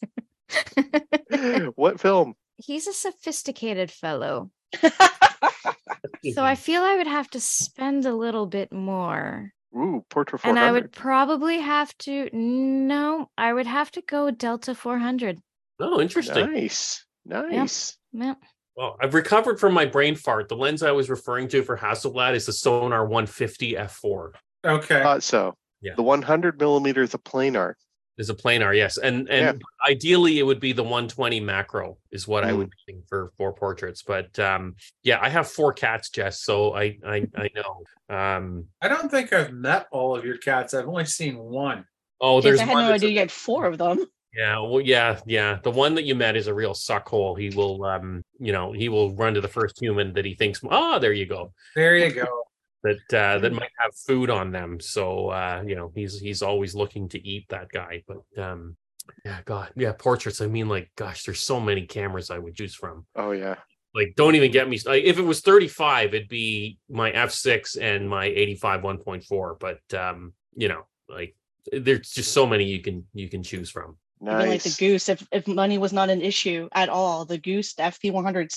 what film? He's a sophisticated fellow. so I feel I would have to spend a little bit more. Ooh, Portra 400. And I would probably have to no, I would have to go Delta 400. Oh, interesting. Nice. Nice. Yep. yep. Well, I've recovered from my brain fart. The lens I was referring to for Hasselblad is the Sonnar 150 f4. Okay. Uh, so Yeah. the 100 millimeter is a planar. Is a planar, yes, and and ideally it would be the 120 macro is what I would Mm. think for for portraits. But um, yeah, I have four cats, Jess, so I I, I know. Um, I don't think I've met all of your cats. I've only seen one. oh, James, there's I had one no that's a- idea you had four of them. Yeah, well, yeah, yeah. The one that you met is a real suckhole. He will, um, you know, he will run to the first human that he thinks, oh, there you go, There you go. That uh, Hmm. that might have food on them. So, uh, you know, he's he's always looking to eat that guy. But um, yeah, God, yeah, portraits. I mean, like, gosh, there's so many cameras I would choose from. Oh yeah. Like, don't even get me. Like, if it was 35, it'd be my f6 and my 85 1.4. But um, you know, like, there's just so many you can you can choose from. Even like the Goose, if if money was not an issue at all, the Goose, the FP 100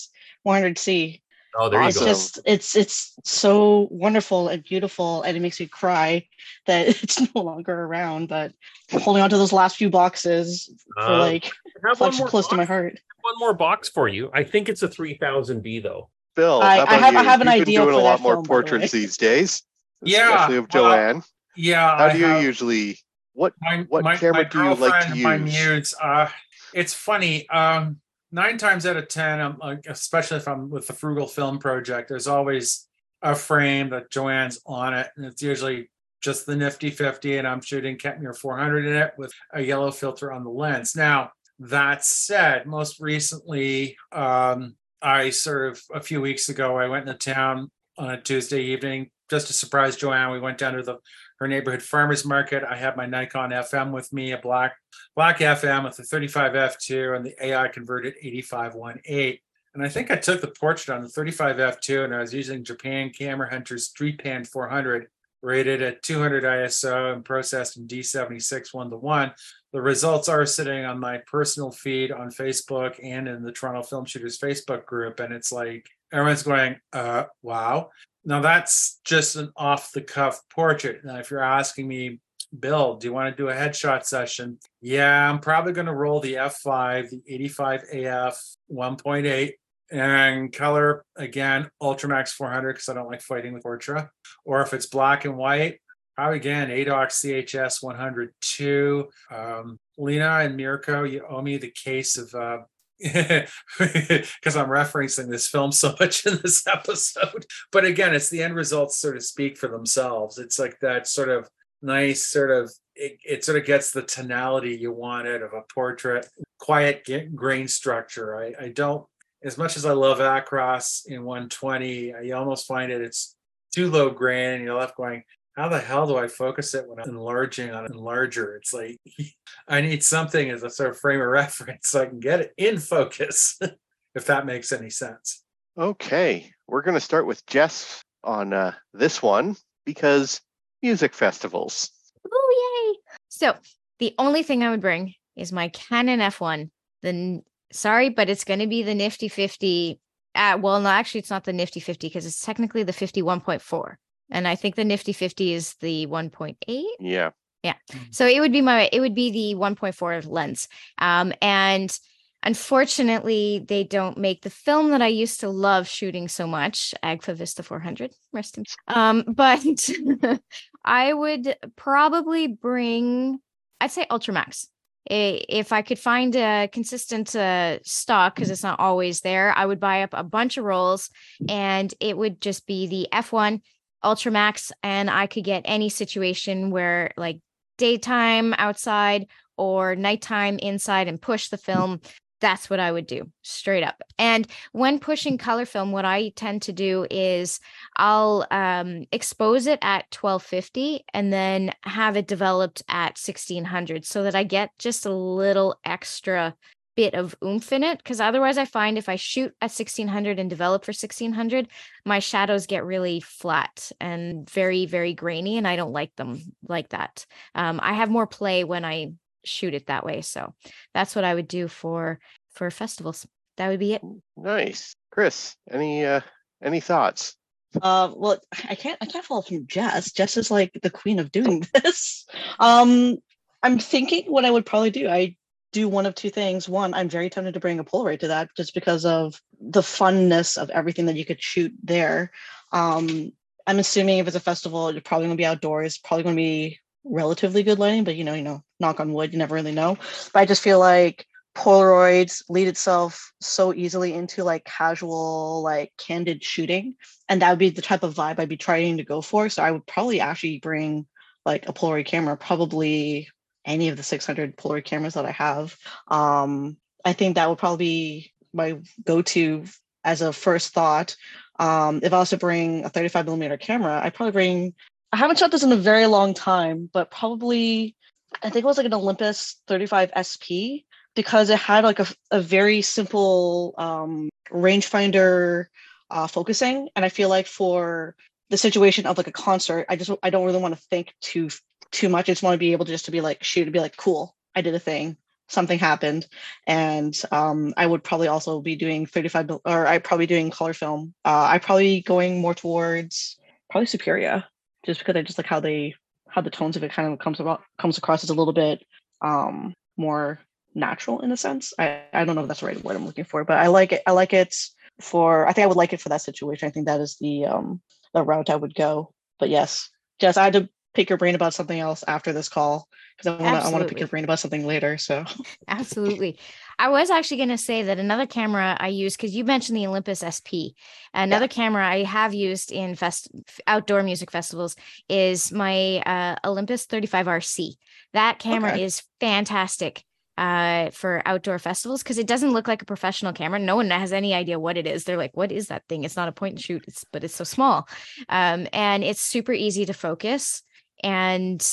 100C. Oh, there you it's go. just it's it's so wonderful and beautiful, and it makes me cry that it's no longer around. But I'm holding on to those last few boxes for Uh, like I have one more close to my heart. one more box for you. I think it's a 3000B though. Bill, I- how I have- you? I have an You've idea been doing for a that lot more film, by the portraits these days, Yeah, especially of well, Joanne. Yeah. How I do you have- usually? What my, what my, camera my do you like to girlfriend, My use? muse. Uh, it's funny. Um, nine times out of ten, I'm like, especially if I'm with the Frugal Film Project, there's always a frame that Joanne's on it, and it's usually just the Nifty 50, and I'm shooting Kentmere 400 in it with a yellow filter on the lens. Now that said, most recently, um, I sort of a few weeks ago, I went into town on a Tuesday evening just to surprise Joanne. We went down to the her neighborhood farmers market. I have my Nikon FM with me, a black black FM with the 35 f2 and the AI converted 8518. And I think I took the portrait on the 35 f2 and I was using Japan Camera Hunter Street Pan 400 rated at 200 ISO and processed in D76 one to one. The results are sitting on my personal feed on Facebook and in the Toronto Film Shooters Facebook group. And it's like everyone's going, uh, wow. Now that's just an off the cuff portrait. Now, if you're asking me, Bill, do you want to do a headshot session? Yeah, I'm probably going to roll the F5, the 85 AF 1.8 and color again, Ultramax 400 because I don't like fighting with Portra. Or if it's black and white, probably again, ADOX CHS 102. Um, Lena and Mirko, you owe me the case of uh, because I'm referencing this film so much in this episode. But again, it's the end results sort of speak for themselves. It's like that sort of nice sort of it, it sort of gets the tonality you want wanted of a portrait, quiet grain structure. I, I don't as much as I love Acros in 120, I almost find it it's too low grain, and you're left going, how the hell do I focus it when I'm enlarging on it enlarger? It's like I need something as a sort of frame of reference so I can get it in focus, if that makes any sense. Okay, we're going to start with Jess on uh, this one because music festivals. Oh yay! So the only thing I would bring is my Canon F1. The n- sorry, but it's going to be the Nifty 50. Uh, well, no, actually, it's not the Nifty 50 because it's technically the 51.4, and I think the Nifty 50 is the 1.8. Yeah. Yeah. So it would be my it would be the 1.4 lens. Um, and unfortunately, they don't make the film that I used to love shooting so much, Agfa Vista 400. Rest in um, but I would probably bring, I'd say Ultramax. I- If I could find a consistent uh, stock, because it's not always there, I would buy up a bunch of rolls and it would just be the F1 Ultramax. And I could get any situation where, like, daytime outside or nighttime inside and push the film that's what i would do straight up and when pushing color film what i tend to do is i'll um, expose it at 1250 and then have it developed at 1600 so that i get just a little extra bit of oomph in it because otherwise i find if i shoot at 1600 and develop for 1600 my shadows get really flat and very very grainy and i don't like them like that um, i have more play when i shoot it that way so that's what i would do for for festivals that would be it Nice. Chris, any uh any thoughts? Uh, well, I can't I can't follow from Jess. Jess is like the queen of doing this. Um, I'm thinking what I would probably do. I do one of two things. One, I'm very tempted to bring a Polaroid to that just because of the funness of everything that you could shoot there. Um, I'm assuming if it's a festival, you're probably gonna be outdoors, probably gonna be relatively good lighting, but you know, you know, knock on wood, you never really know. But I just feel like Polaroids lead itself so easily into like casual, like candid shooting. And that would be the type of vibe I'd be trying to go for. So I would probably actually bring like a Polaroid camera, probably any of the 600 Polaroid cameras that I have. Um, I think that would probably be my go-to as a first thought. Um, if I was to bring a 35 millimeter camera, I'd probably bring. I haven't shot this in a very long time, but probably I think it was like an Olympus 35 SP because it had like a, a very simple um, rangefinder uh, focusing, and I feel like for the situation of like a concert, I just I don't really want to think too too much. I just want to be able to just to be like shoot and be like cool, I did a thing, something happened, and um, I would probably also be doing 35 or I probably doing color film. Uh, I probably going more towards probably Superia just because I just like how they how the tones of it kind of comes about comes across as a little bit um, more natural in a sense. I, I don't know if that's the right word I'm looking for, but I like it. I like it for I think I would like it for that situation. I think that is the um the route I would go. But yes, Jess, I had to pick your brain about something else after this call because I want to I want to pick your brain about something later. So absolutely. I was actually going to say that another camera I use because you mentioned the Olympus SP. Another yeah. camera I have used in fest outdoor music festivals is my uh, Olympus 35RC. That camera okay. is fantastic uh, for outdoor festivals because it doesn't look like a professional camera. No one has any idea what it is. They're like, "What is that thing?" It's not a point and shoot, it's, but it's so small, um, and it's super easy to focus. And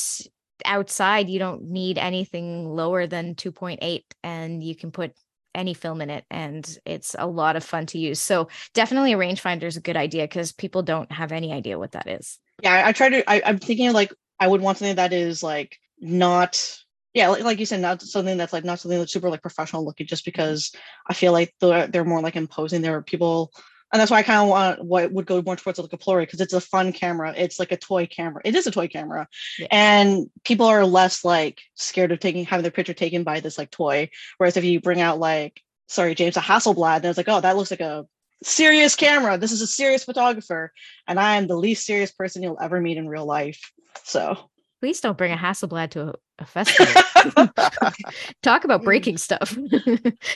outside, you don't need anything lower than two point eight, and you can put any film in it and it's a lot of fun to use so definitely a rangefinder is a good idea because people don't have any idea what that is yeah i, I try to I, i'm thinking like i would want something that is like not yeah like, like, you said not something that's like not something that's super like professional looking just because i feel like they're, they're more like imposing there are people and that's why i kind of want what would go more towards like a polaroid because it's a fun camera. It's like a toy camera. It is a toy camera. Yeah. and people are less like scared of taking having their picture taken by this like toy. Whereas if you bring out like sorry james a hasselblad then it's like oh that looks like a serious camera. This is a serious photographer and i am the least serious person you'll ever meet in real life. So Please don't bring a Hasselblad to a, a festival. Talk about breaking stuff.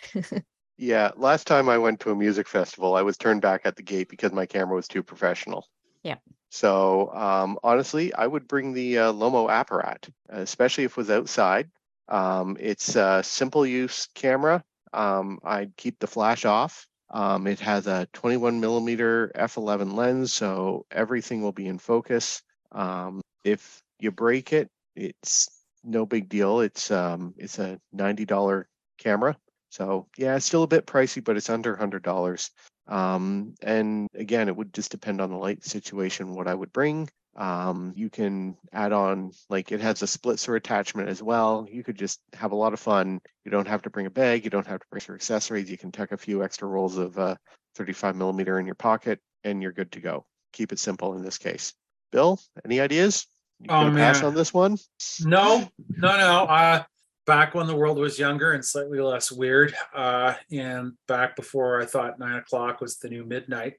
yeah, last time I went to a music festival, I was turned back at the gate because my camera was too professional. Yeah. So um, honestly, I would bring the uh, Lomo Apparat, especially if it was outside. Um, it's a simple use camera. Um, I'd keep the flash off. Um, it has a 21 millimeter f11 lens, so everything will be in focus. Um, if you break it, it's no big deal. It's um it's a ninety dollar camera. So yeah, it's still a bit pricey, but it's under hundred dollars. Um, and again, it would just depend on the light situation what I would bring. Um, you can add on like it has a splitzer attachment as well. You could just have a lot of fun. You don't have to bring a bag. You don't have to bring your accessories. You can tuck a few extra rolls of uh, 35 millimeter in your pocket, and you're good to go. Keep it simple in this case. Bill, any ideas? You oh, man. pass on this one? No, no, no. Uh, back when the world was younger and slightly less weird, uh, and back before I thought nine o'clock was the new midnight,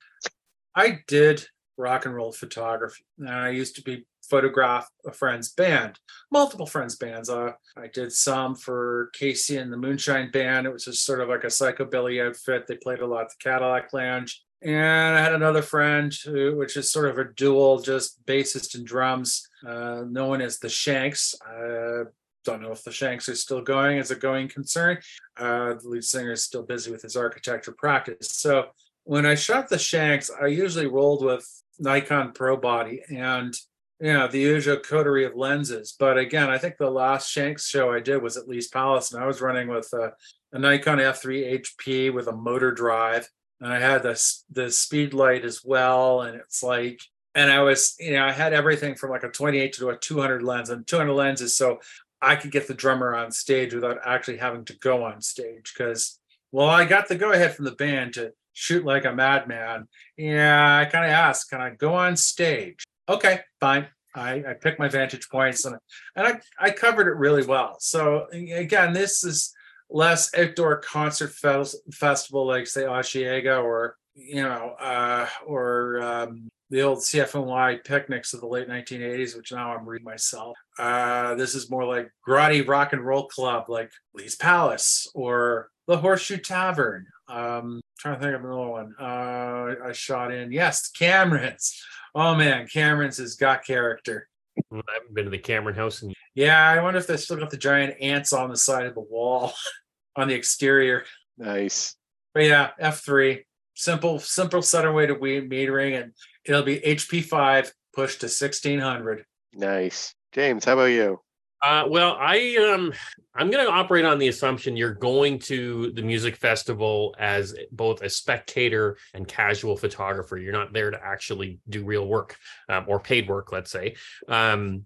I did rock and roll photography. And I used to be photograph a friend's band, multiple friends' bands. Uh, I did some for Casey and the Moonshine Band. It was just sort of like a psychobilly outfit. They played a lot at the Cadillac Lounge. And I had another friend, who, which is sort of a dual, just bassist and drums, uh, known as the Shanks. I don't know if the Shanks are still going as a going concern. Uh, the lead singer is still busy with his architecture practice. So when I shot the Shanks, I usually rolled with Nikon Pro Body and you know the usual coterie of lenses. But again, I think the last Shanks show I did was at Lee's Palace, and I was running with a, a Nikon F3 HP with a motor drive and I had this the speed light as well, and it's like, and I was, you know, I had everything from like a 28 to a 200 lens, and 200 lenses, so I could get the drummer on stage without actually having to go on stage because, well, I got the go ahead from the band to shoot like a madman. Yeah, I kind of asked, can I go on stage? Okay, fine. I, I picked my vantage points and, and I, I covered it really well. So again, this is less outdoor concert fes- festival like say Osheaga or you know uh, or um, the old CFNY picnics of the late 1980s, which now I'm reading myself. Uh, this is more like grotty rock and roll club, like Lee's Palace or the Horseshoe Tavern. Um, trying to think of another one. Uh, I shot in. Yes, Cameron's. Oh man, Cameron's has got character. I haven't been to the Cameron house and Yeah, I wonder if they still got the giant ants on the side of the wall on the exterior. Nice. But yeah, F3, simple, simple center-weighted metering, and it'll be HP five pushed to 1600. Nice. James, how about you? Uh, well, I um, I'm going to operate on the assumption you're going to the music festival as both a spectator and casual photographer. You're not there to actually do real work um, or paid work, let's say. Um,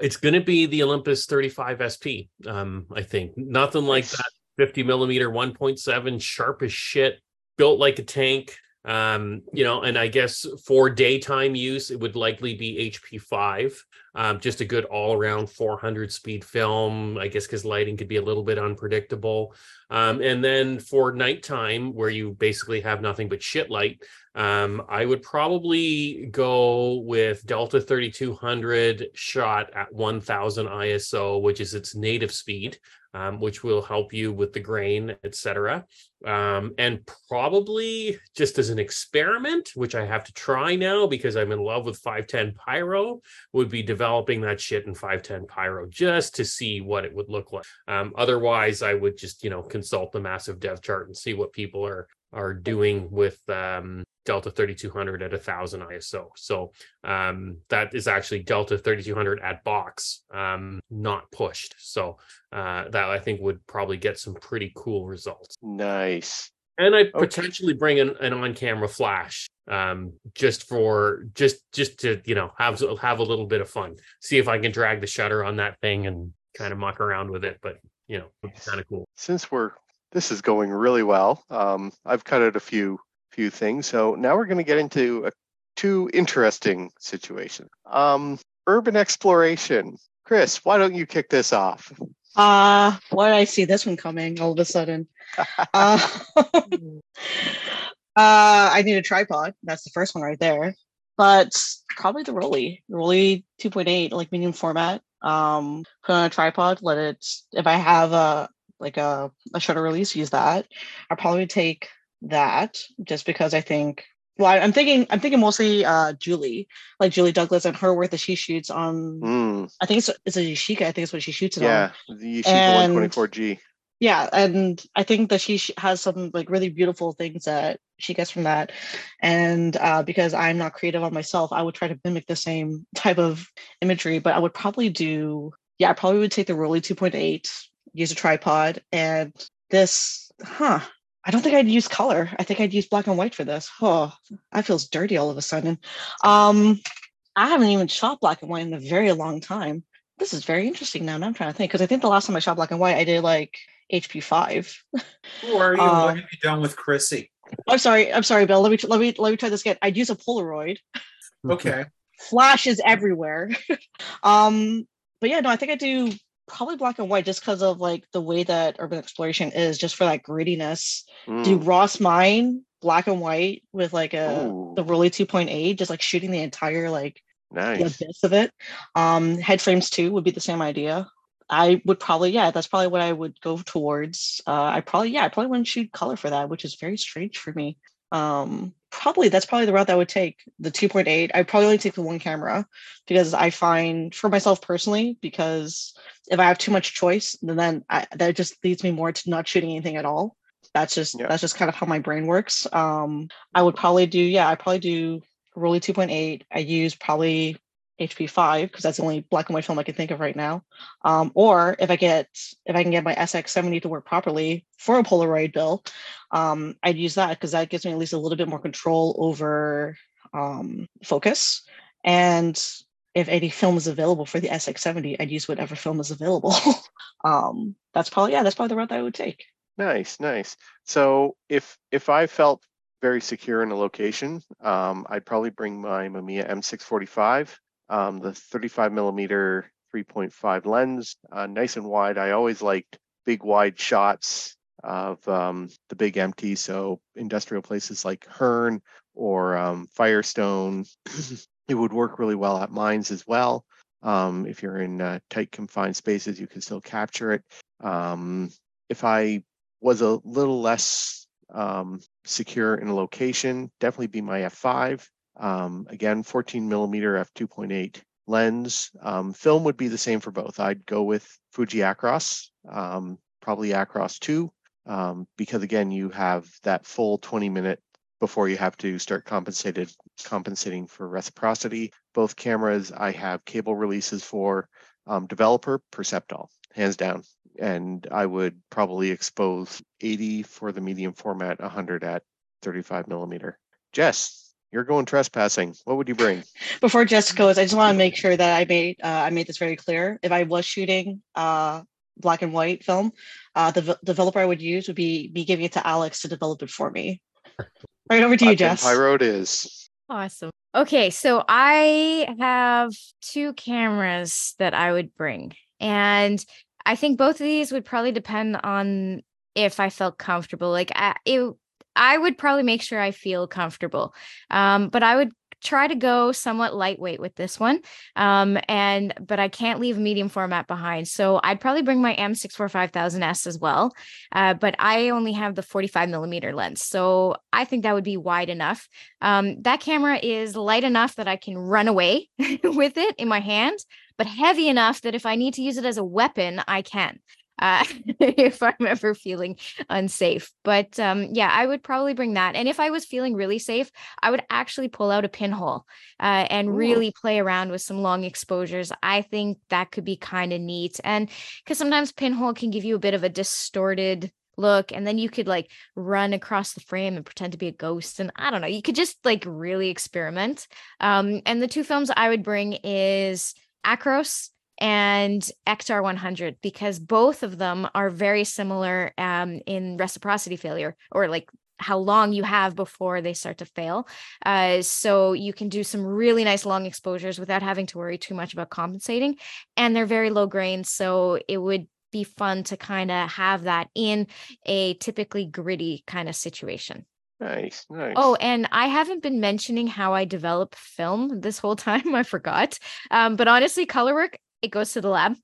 it's going to be the Olympus 35 SP. Um, I think nothing like that 50 millimeter 1.7 sharp as shit, built like a tank. Um, you know, and I guess for daytime use, it would likely be HP five um, just a good all around 400 speed film i guess because lighting could be a little bit unpredictable. Um, and then for nighttime where you basically have nothing but shit light um, i would probably go with delta 3200 shot at 1000 iso which is its native speed um, which will help you with the grain etc um, and probably just as an experiment which i have to try now because i'm in love with 510 pyro would be developing that shit in 510 pyro just to see what it would look like. Um, otherwise i would just you know consult the massive dev chart and see what people are are doing with um, delta 3200 at 1000 iso so um, that is actually delta 3200 at box um, not pushed so uh, that i think would probably get some pretty cool results Nice. and I Okay. potentially bring an, an on-camera flash, um, just for just just to you know have have a little bit of fun. See if I can drag the shutter on that thing and kind of muck around with it. But you know, kind of cool. Since we're this is going really well, um, I've cut out a few few things. So now we're going to get into a, two interesting situations. Um, urban exploration. Chris, why don't you kick this off? Uh, why did I see this one coming all of a sudden? uh, uh, I need a tripod. That's the first one right there. But probably the Rollei, Rollei 2.8, like medium format. Um, put on a tripod. Let it. If I have a like a, a shutter release, use that. I'll probably take that just because I think. Well, I'm thinking. I'm thinking mostly uh, Julie, like Julie Douglas and her work that she shoots on. Hmm, I think it's it's a Yashica. I think it's what she shoots it on. yeah, the Yashica 124G. yeah and i think that she has some like really beautiful things that she gets from that and uh, because i'm not creative on myself i would try to mimic the same type of imagery but i would probably do yeah i probably would take the Rollei 2.8 use a tripod and this huh i don't think i'd use color i think i'd use black and white for this oh that feels dirty all of a sudden um i haven't even shot black and white in a very long time this is very interesting now. Now I'm trying to think because I think the last time I shot black and white, I did like HP five. Who are you? Uh, what have you done with Chrissy? I'm sorry, I'm sorry, Bill. Let me let me let me try this again. I'd use a Polaroid. Okay. Flashes everywhere. um, but yeah, no, I think I do probably black and white just because of like the way that urban exploration is, just for that grittiness. Do Hmm, Ross mine black and white with like a Ooh. the Rollei 2.8, just like shooting the entire like the nice. abyss of it. Um, head frames too would be the same idea. I would probably, yeah, that's probably what I would go towards. Uh, I probably, yeah, I probably wouldn't shoot color for that, which is very strange for me. Um, probably that's probably the route that I would take. The 2.8, I probably only take the one camera because I find for myself personally, because if I have too much choice, then, then I, that just leads me more to not shooting anything at all. That's just Yeah. that's just kind of how my brain works. Um, I would probably do, yeah, I probably do Rollei 2.8. I use probably HP5 because that's the only black and white film I can think of right now. Um, or if I get if I can get my SX70 to work properly for a Polaroid bill, um, I'd use that because that gives me at least a little bit more control over um, focus. And if any film is available for the SX70, I'd use whatever film is available. um, that's probably yeah, that's probably the route that I would take. Nice, nice. So if if I felt very secure in a location, um, I'd probably bring my Mamiya M645, um, the 35 millimeter 3.5 lens, uh, nice and wide. I always liked big wide shots of um, the big empty, so industrial places like Hearn or um, Firestone. it would work really well at mines as well. Um, if you're in uh, tight confined spaces, you can still capture it. Um, if I was a little less um, secure in a location, definitely be my f5. Um, again, 14 millimeter f2.8 lens. Um, film would be the same for both. I'd go with Fuji Acros, um, probably Acros 2, um, because again, you have that full 20 minute before you have to start compensated compensating for reciprocity. Both cameras I have cable releases for. Um, developer Perceptol, hands down. And I would probably expose 80 for the medium format, 100 at 35 millimeter. Jess, you're going trespassing. What would you bring? Before Jess goes, I just want to make sure that I made uh, I made this very clear. If I was shooting uh, black and white film, uh, the v- developer I would use would be me giving it to Alex to develop it for me. Right over to you, Jess. Pyro it is. Awesome. Okay, so I have two cameras that I would bring. And I think both of these would probably depend on if I felt comfortable. Like I, it, I would probably make sure I feel comfortable. Um, but I would try to go somewhat lightweight with this one. Um, and but I can't leave medium format behind. So I'd probably bring my M64500S as well. Uh, but I only have the 45 millimeter lens. So I think that would be wide enough. Um, that camera is light enough that I can run away with it in my hand, but heavy enough that if I need to use it as a weapon, I can uh, if I'm ever feeling unsafe. But um, yeah, I would probably bring that. And if I was feeling really safe, I would actually pull out a pinhole uh, and Ooh. really play around with some long exposures. I think that could be kind of neat. And because sometimes pinhole can give you a bit of a distorted look and then you could like run across the frame and pretend to be a ghost and i don't know you could just like really experiment um and the two films i would bring is acros and Ektar 100 because both of them are very similar um, in reciprocity failure or like how long you have before they start to fail. Uh, so you can do some really nice long exposures without having to worry too much about compensating. And they're very low grain. So it would be fun to kind of have that in a typically gritty kind of situation. Nice, nice. Oh, and I haven't been mentioning how I develop film this whole time. I forgot. Um, but honestly, color work, it goes to the lab,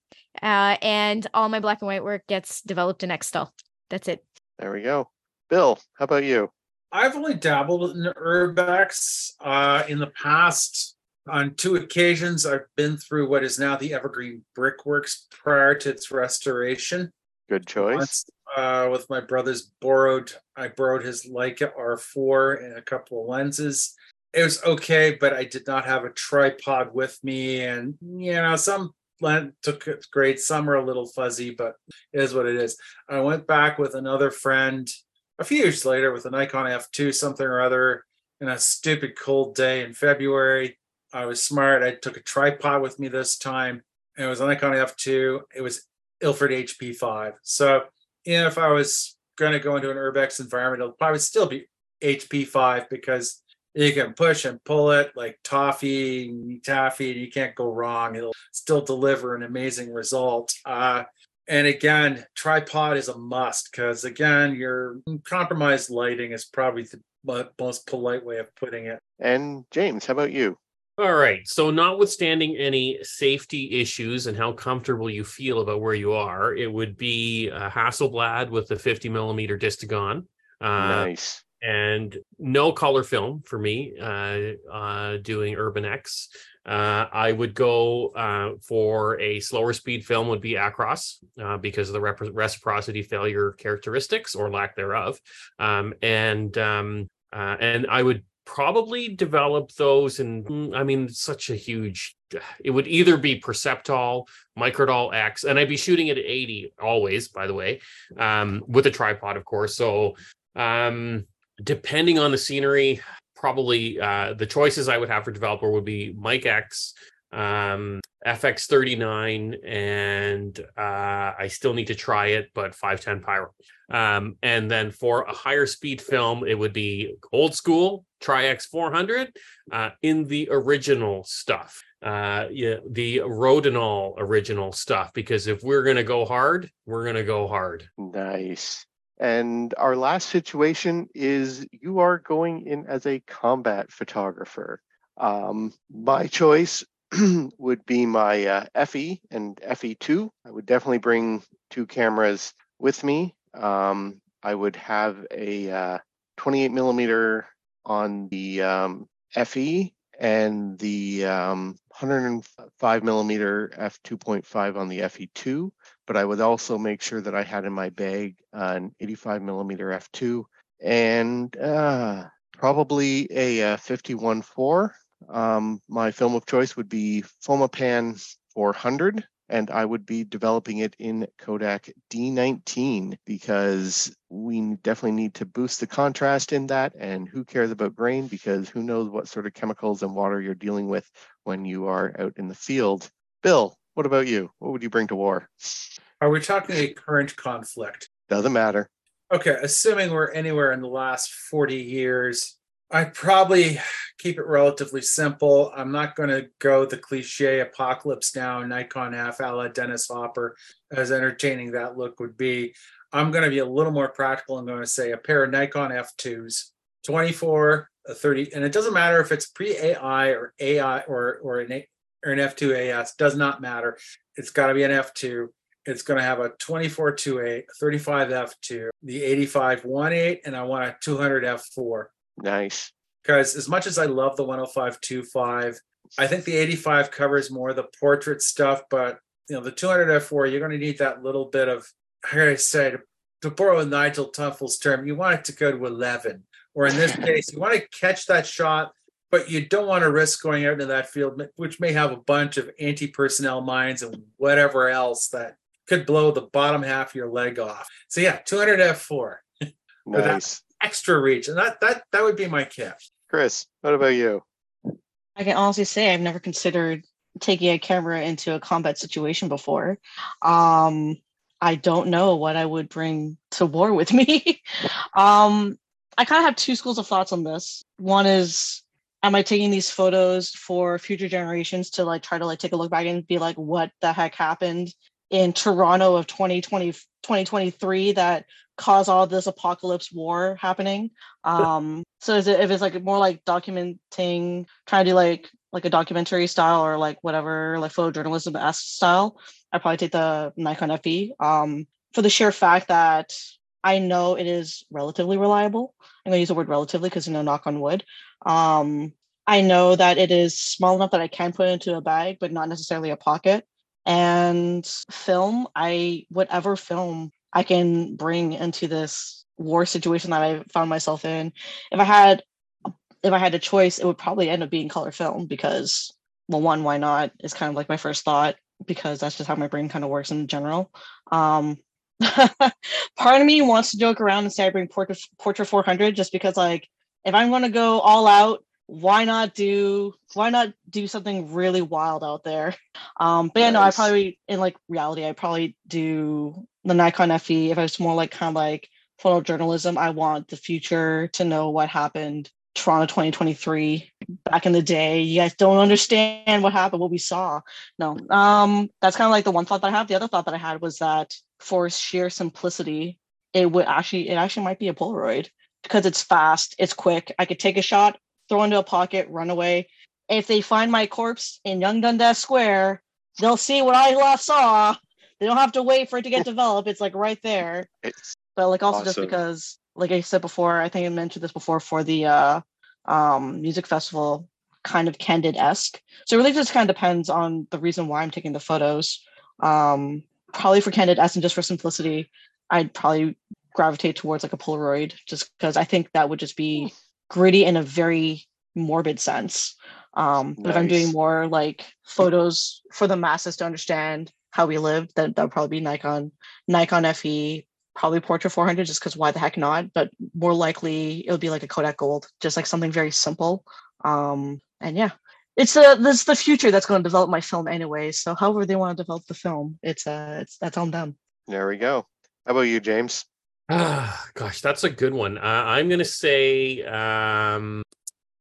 uh, and all my black and white work gets developed in Xtol. That's it. There we go. Bill, how about you? I've only dabbled in urbex uh, in the past. On two occasions, I've been through what is now the Evergreen Brickworks prior to its restoration. Good choice. Once, uh, with my brother's borrowed, I borrowed his Leica R4 and a couple of lenses. It was okay, but I did not have a tripod with me, and you know some took it great. summer, a little fuzzy, but it is what it is. I went back with another friend a few years later with a Nikon F2 something or other in a stupid cold day in February. I was smart. I took a tripod with me this time. It was a Nikon F2. It was Ilford HP5. So you know, if I was going to go into an urbex environment, it'll probably still be HP5 because you can push and pull it like toffee, taffy, and you can't go wrong. It'll still deliver an amazing result. Uh, and again, tripod is a must because again, your compromised lighting is probably the most polite way of putting it. And James, how about you? All right. So, notwithstanding any safety issues and how comfortable you feel about where you are, it would be a Hasselblad with the 50 millimeter Distagon. Uh, nice and no color film for me uh, uh, doing Urban X. Uh, I would go uh, for a slower speed film would be Acros uh, because of the rep- reciprocity failure characteristics or lack thereof, um, and um, uh, and I would probably develop those. And I mean, such a huge. It would either be Perceptol, Microdol X, and I'd be shooting at 80 always, by the way, um, with a tripod, of course. So um depending on the scenery, probably uh, the choices I would have for developer would be Mike X, um, FX39, and uh, I still need to try it, but 510 Pyro. Um, and then for a higher speed film, it would be old school Tri-X 400 uh, in the original stuff. Uh, yeah, the Rodinal original stuff, because if we're going to go hard, we're going to go hard. Nice. And our last situation is you are going in as a combat photographer. Um, my choice would be my uh, FE and FE2. I would definitely bring two cameras with me. Um, I would have a uh, 28 millimeter on the um, FE and the um, 105 millimeter f2.5 on the fe2 but i would also make sure that i had in my bag uh, an 85 millimeter f2 and uh, probably a, a 51.4 um, my film of choice would be fomapan 400 and I would be developing it in Kodak D19 because we definitely need to boost the contrast in that. And who cares about grain? Because who knows what sort of chemicals and water you're dealing with when you are out in the field. Bill, what about you? What would you bring to war? Are we talking a current conflict? Doesn't matter. Okay, assuming we're anywhere in the last 40 years, I probably keep it relatively simple. I'm not going to go the cliche apocalypse now, Nikon F a la Dennis Hopper, as entertaining that look would be. I'm going to be a little more practical. I'm going to say a pair of Nikon F2s, 24, a 30, and it doesn't matter if it's pre AI or AI or or an, or an F2 AS, does not matter. It's got to be an F2. It's going to have a 24 2.8, 35 F2, the 85 1.8, and I want a 200 F4 Nice. Because as much as I love the 105.25, I think the 85 covers more of the portrait stuff, but you know, the 200 F4, you're going to need that little bit of, how do I say, to, to borrow Nigel Tufnel's term, you want it to go to 11. Or in this case, you want to catch that shot, but you don't want to risk going out into that field, which may have a bunch of anti personnel mines and whatever else that could blow the bottom half of your leg off. So, yeah, 200 F4. Nice extra reach, and that that that would be my kit. Chris, what about you? I can honestly say I've never considered taking a camera into a combat situation before. Um, I don't know what I would bring to war with me. um, I kind of have two schools of thoughts on this. One is, am I taking these photos for future generations to like try to like take a look back and be like, what the heck happened in Toronto of 2020, 2023 that cause all this apocalypse war happening. Um, so is it if it's like more like documenting, trying to do like like a documentary style or like whatever, like photojournalism esque style, I probably take the Nikon FE. Um, for the sheer fact that I know it is relatively reliable. I'm gonna use the word relatively because you know, knock on wood. Um, I know that it is small enough that I can put into a bag, but not necessarily a pocket. And film, I whatever film I can bring into this war situation that I found myself in. If I had if I had a choice, it would probably end up being color film because well, one, why not? Is kind of like my first thought because that's just how my brain kind of works in general. Um, part of me wants to joke around and say I bring Portra Portra 400 just because like if I'm going to go all out, why not do why not do something really wild out there? Um, but yeah, nice. no, I probably in like reality, I probably do the Nikon FE, if it's more like kind of like photojournalism, I want the future to know what happened Toronto 2023 back in the day. You guys don't understand what happened, what we saw. No, um, that's kind of like the one thought that I have. The other thought that I had was that for sheer simplicity, it would actually, it actually might be a Polaroid because it's fast, it's quick. I could take a shot, throw into a pocket, run away. If they find my corpse in Yonge Dundas Square, they'll see what I last saw they don't have to wait for it to get developed. It's like right there. It's but like also awesome. just because, like I said before, I think I mentioned this before for the uh, um, music festival, kind of candid esque. So it really just kind of depends on the reason why I'm taking the photos. Um, probably for candid esque and just for simplicity, I'd probably gravitate towards like a Polaroid, just because I think that would just be gritty in a very morbid sense. Um, but nice. if I'm doing more like photos for the masses to understand how we lived, that that would probably be Nikon, Nikon FE, probably Portra 400, just because why the heck not? But more likely, it would be like a Kodak Gold, just like something very simple. Um, and yeah, it's the this the future that's going to develop my film anyway. So however they want to develop the film, it's uh, it's that's on them. There we go. How about you, James? Ah, gosh, that's a good one. Uh, I'm going to say, um,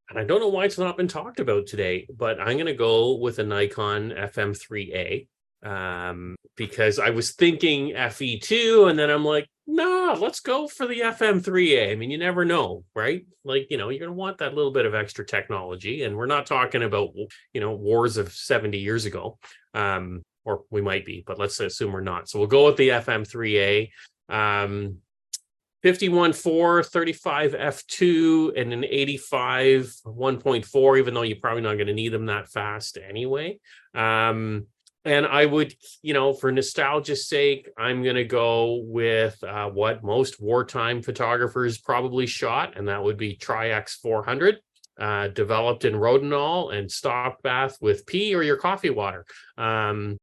and I don't know why it's not been talked about today, but I'm going to go with a Nikon FM3A um, because I was thinking FE2, and then I'm like, no, let's go for the FM3A. I mean, you never know, right? Like, you know, you're going to want that little bit of extra technology. And we're not talking about, you know, wars of 70 years ago. Um, or we might be, but let's assume we're not. So we'll go with the FM3A. Um, 51.4, 35 F2, and an 85 1.4, even though you're probably not going to need them that fast anyway. Um, and I would, you know, for nostalgia's sake, I'm going to go with uh, what most wartime photographers probably shot, and that would be Tri-X 400. Uh, developed in Rodinal and stop bath with pee or your coffee water. Um,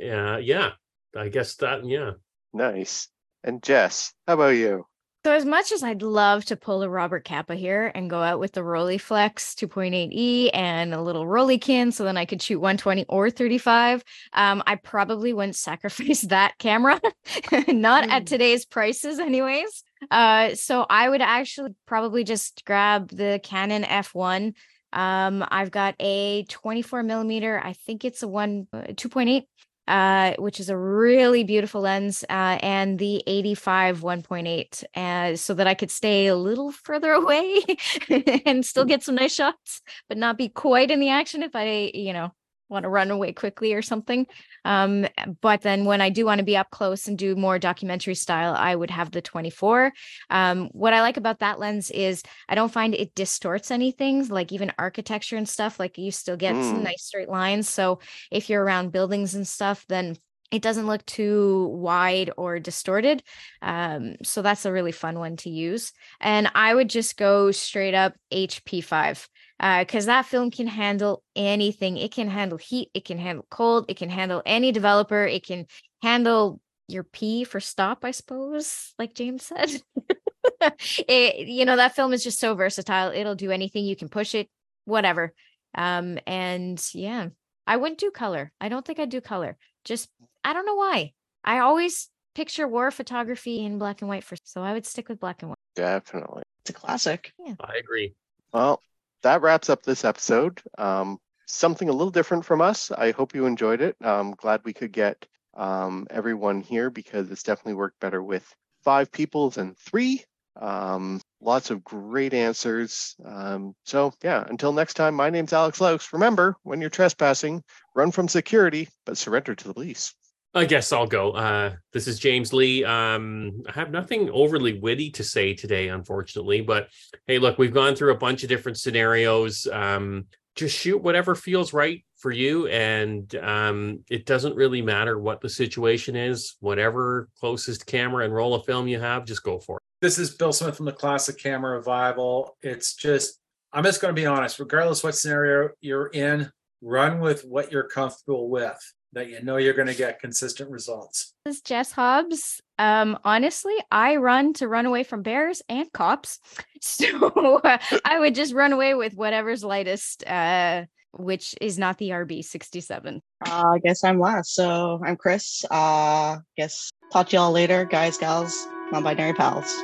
uh, yeah, I guess that, yeah. Nice. And Jess, how about you? So as much as I'd love to pull a Robert Capa here and go out with the Rolleiflex 2.8e and a little Rolleikin so then I could shoot 120 or 35, um, I probably wouldn't sacrifice that camera, not mm. at today's prices anyways. Uh, so I would actually probably just grab the Canon F1. Um, I've got a 24 millimeter, I think it's a one uh, 2.8 uh, which is a really beautiful lens, uh, and the 85 1.8, uh, so that I could stay a little further away and still get some nice shots, but not be quite in the action if I, you know, want to run away quickly or something. Um, but then when I do want to be up close and do more documentary style, I would have the 24. Um, what I like about that lens is I don't find it distorts anything, like even architecture and stuff. Like you still get mm. some nice straight lines. So if you're around buildings and stuff, then it doesn't look too wide or distorted. Um, so that's a really fun one to use. And I would just go straight up HP5 because uh, that film can handle anything. It can handle heat, it can handle cold, it can handle any developer, it can handle your P for stop, I suppose, like James said. it, you know, that film is just so versatile. It'll do anything. You can push it, whatever. Um, and yeah, I wouldn't do color. I don't think I'd do color. Just I don't know why. I always picture war photography in black and white for so I would stick with black and white. Definitely. It's a classic. Yeah. I agree. Well, that wraps up this episode. Um, something a little different from us. I hope you enjoyed it. I'm glad we could get um, everyone here because it's definitely worked better with five people than three. Um, lots of great answers. Um, so, yeah, until next time, my name's Alex Laux. Remember, when you're trespassing, run from security, but surrender to the police. I guess I'll go. Uh, this is James Lee. Um, I have nothing overly witty to say today, unfortunately. But hey, look, we've gone through a bunch of different scenarios. Um, just shoot whatever feels right for you, and um, it doesn't really matter what the situation is. Whatever closest camera and roll of film you have, just go for it. This is Bill Smith from the Classic Camera Revival. It's just, I'm just going to be honest. Regardless what scenario you're in, run with what you're comfortable with that you know you're going to get consistent results. This is Jess Hobbs. Um, honestly, I run to run away from bears and cops. So uh, I would just run away with whatever's lightest, uh, which is not the RB67. Uh, I guess I'm last. So I'm Chris. Uh, guess talk to y'all later, guys, gals, non binary pals.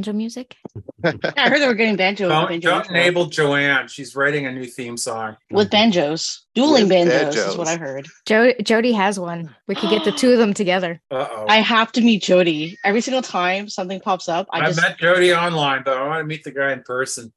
Banjo music. Yeah, I heard they were getting banjo. Don't, banjo don't enable Joanne. She's writing a new theme song. with banjos, dueling With banjos, is what I heard. Jo- Jody has one. We could get the two of them together. Uh oh. I have to meet Jody every single time something pops up. I I just met Jody online, but I want to meet the guy in person.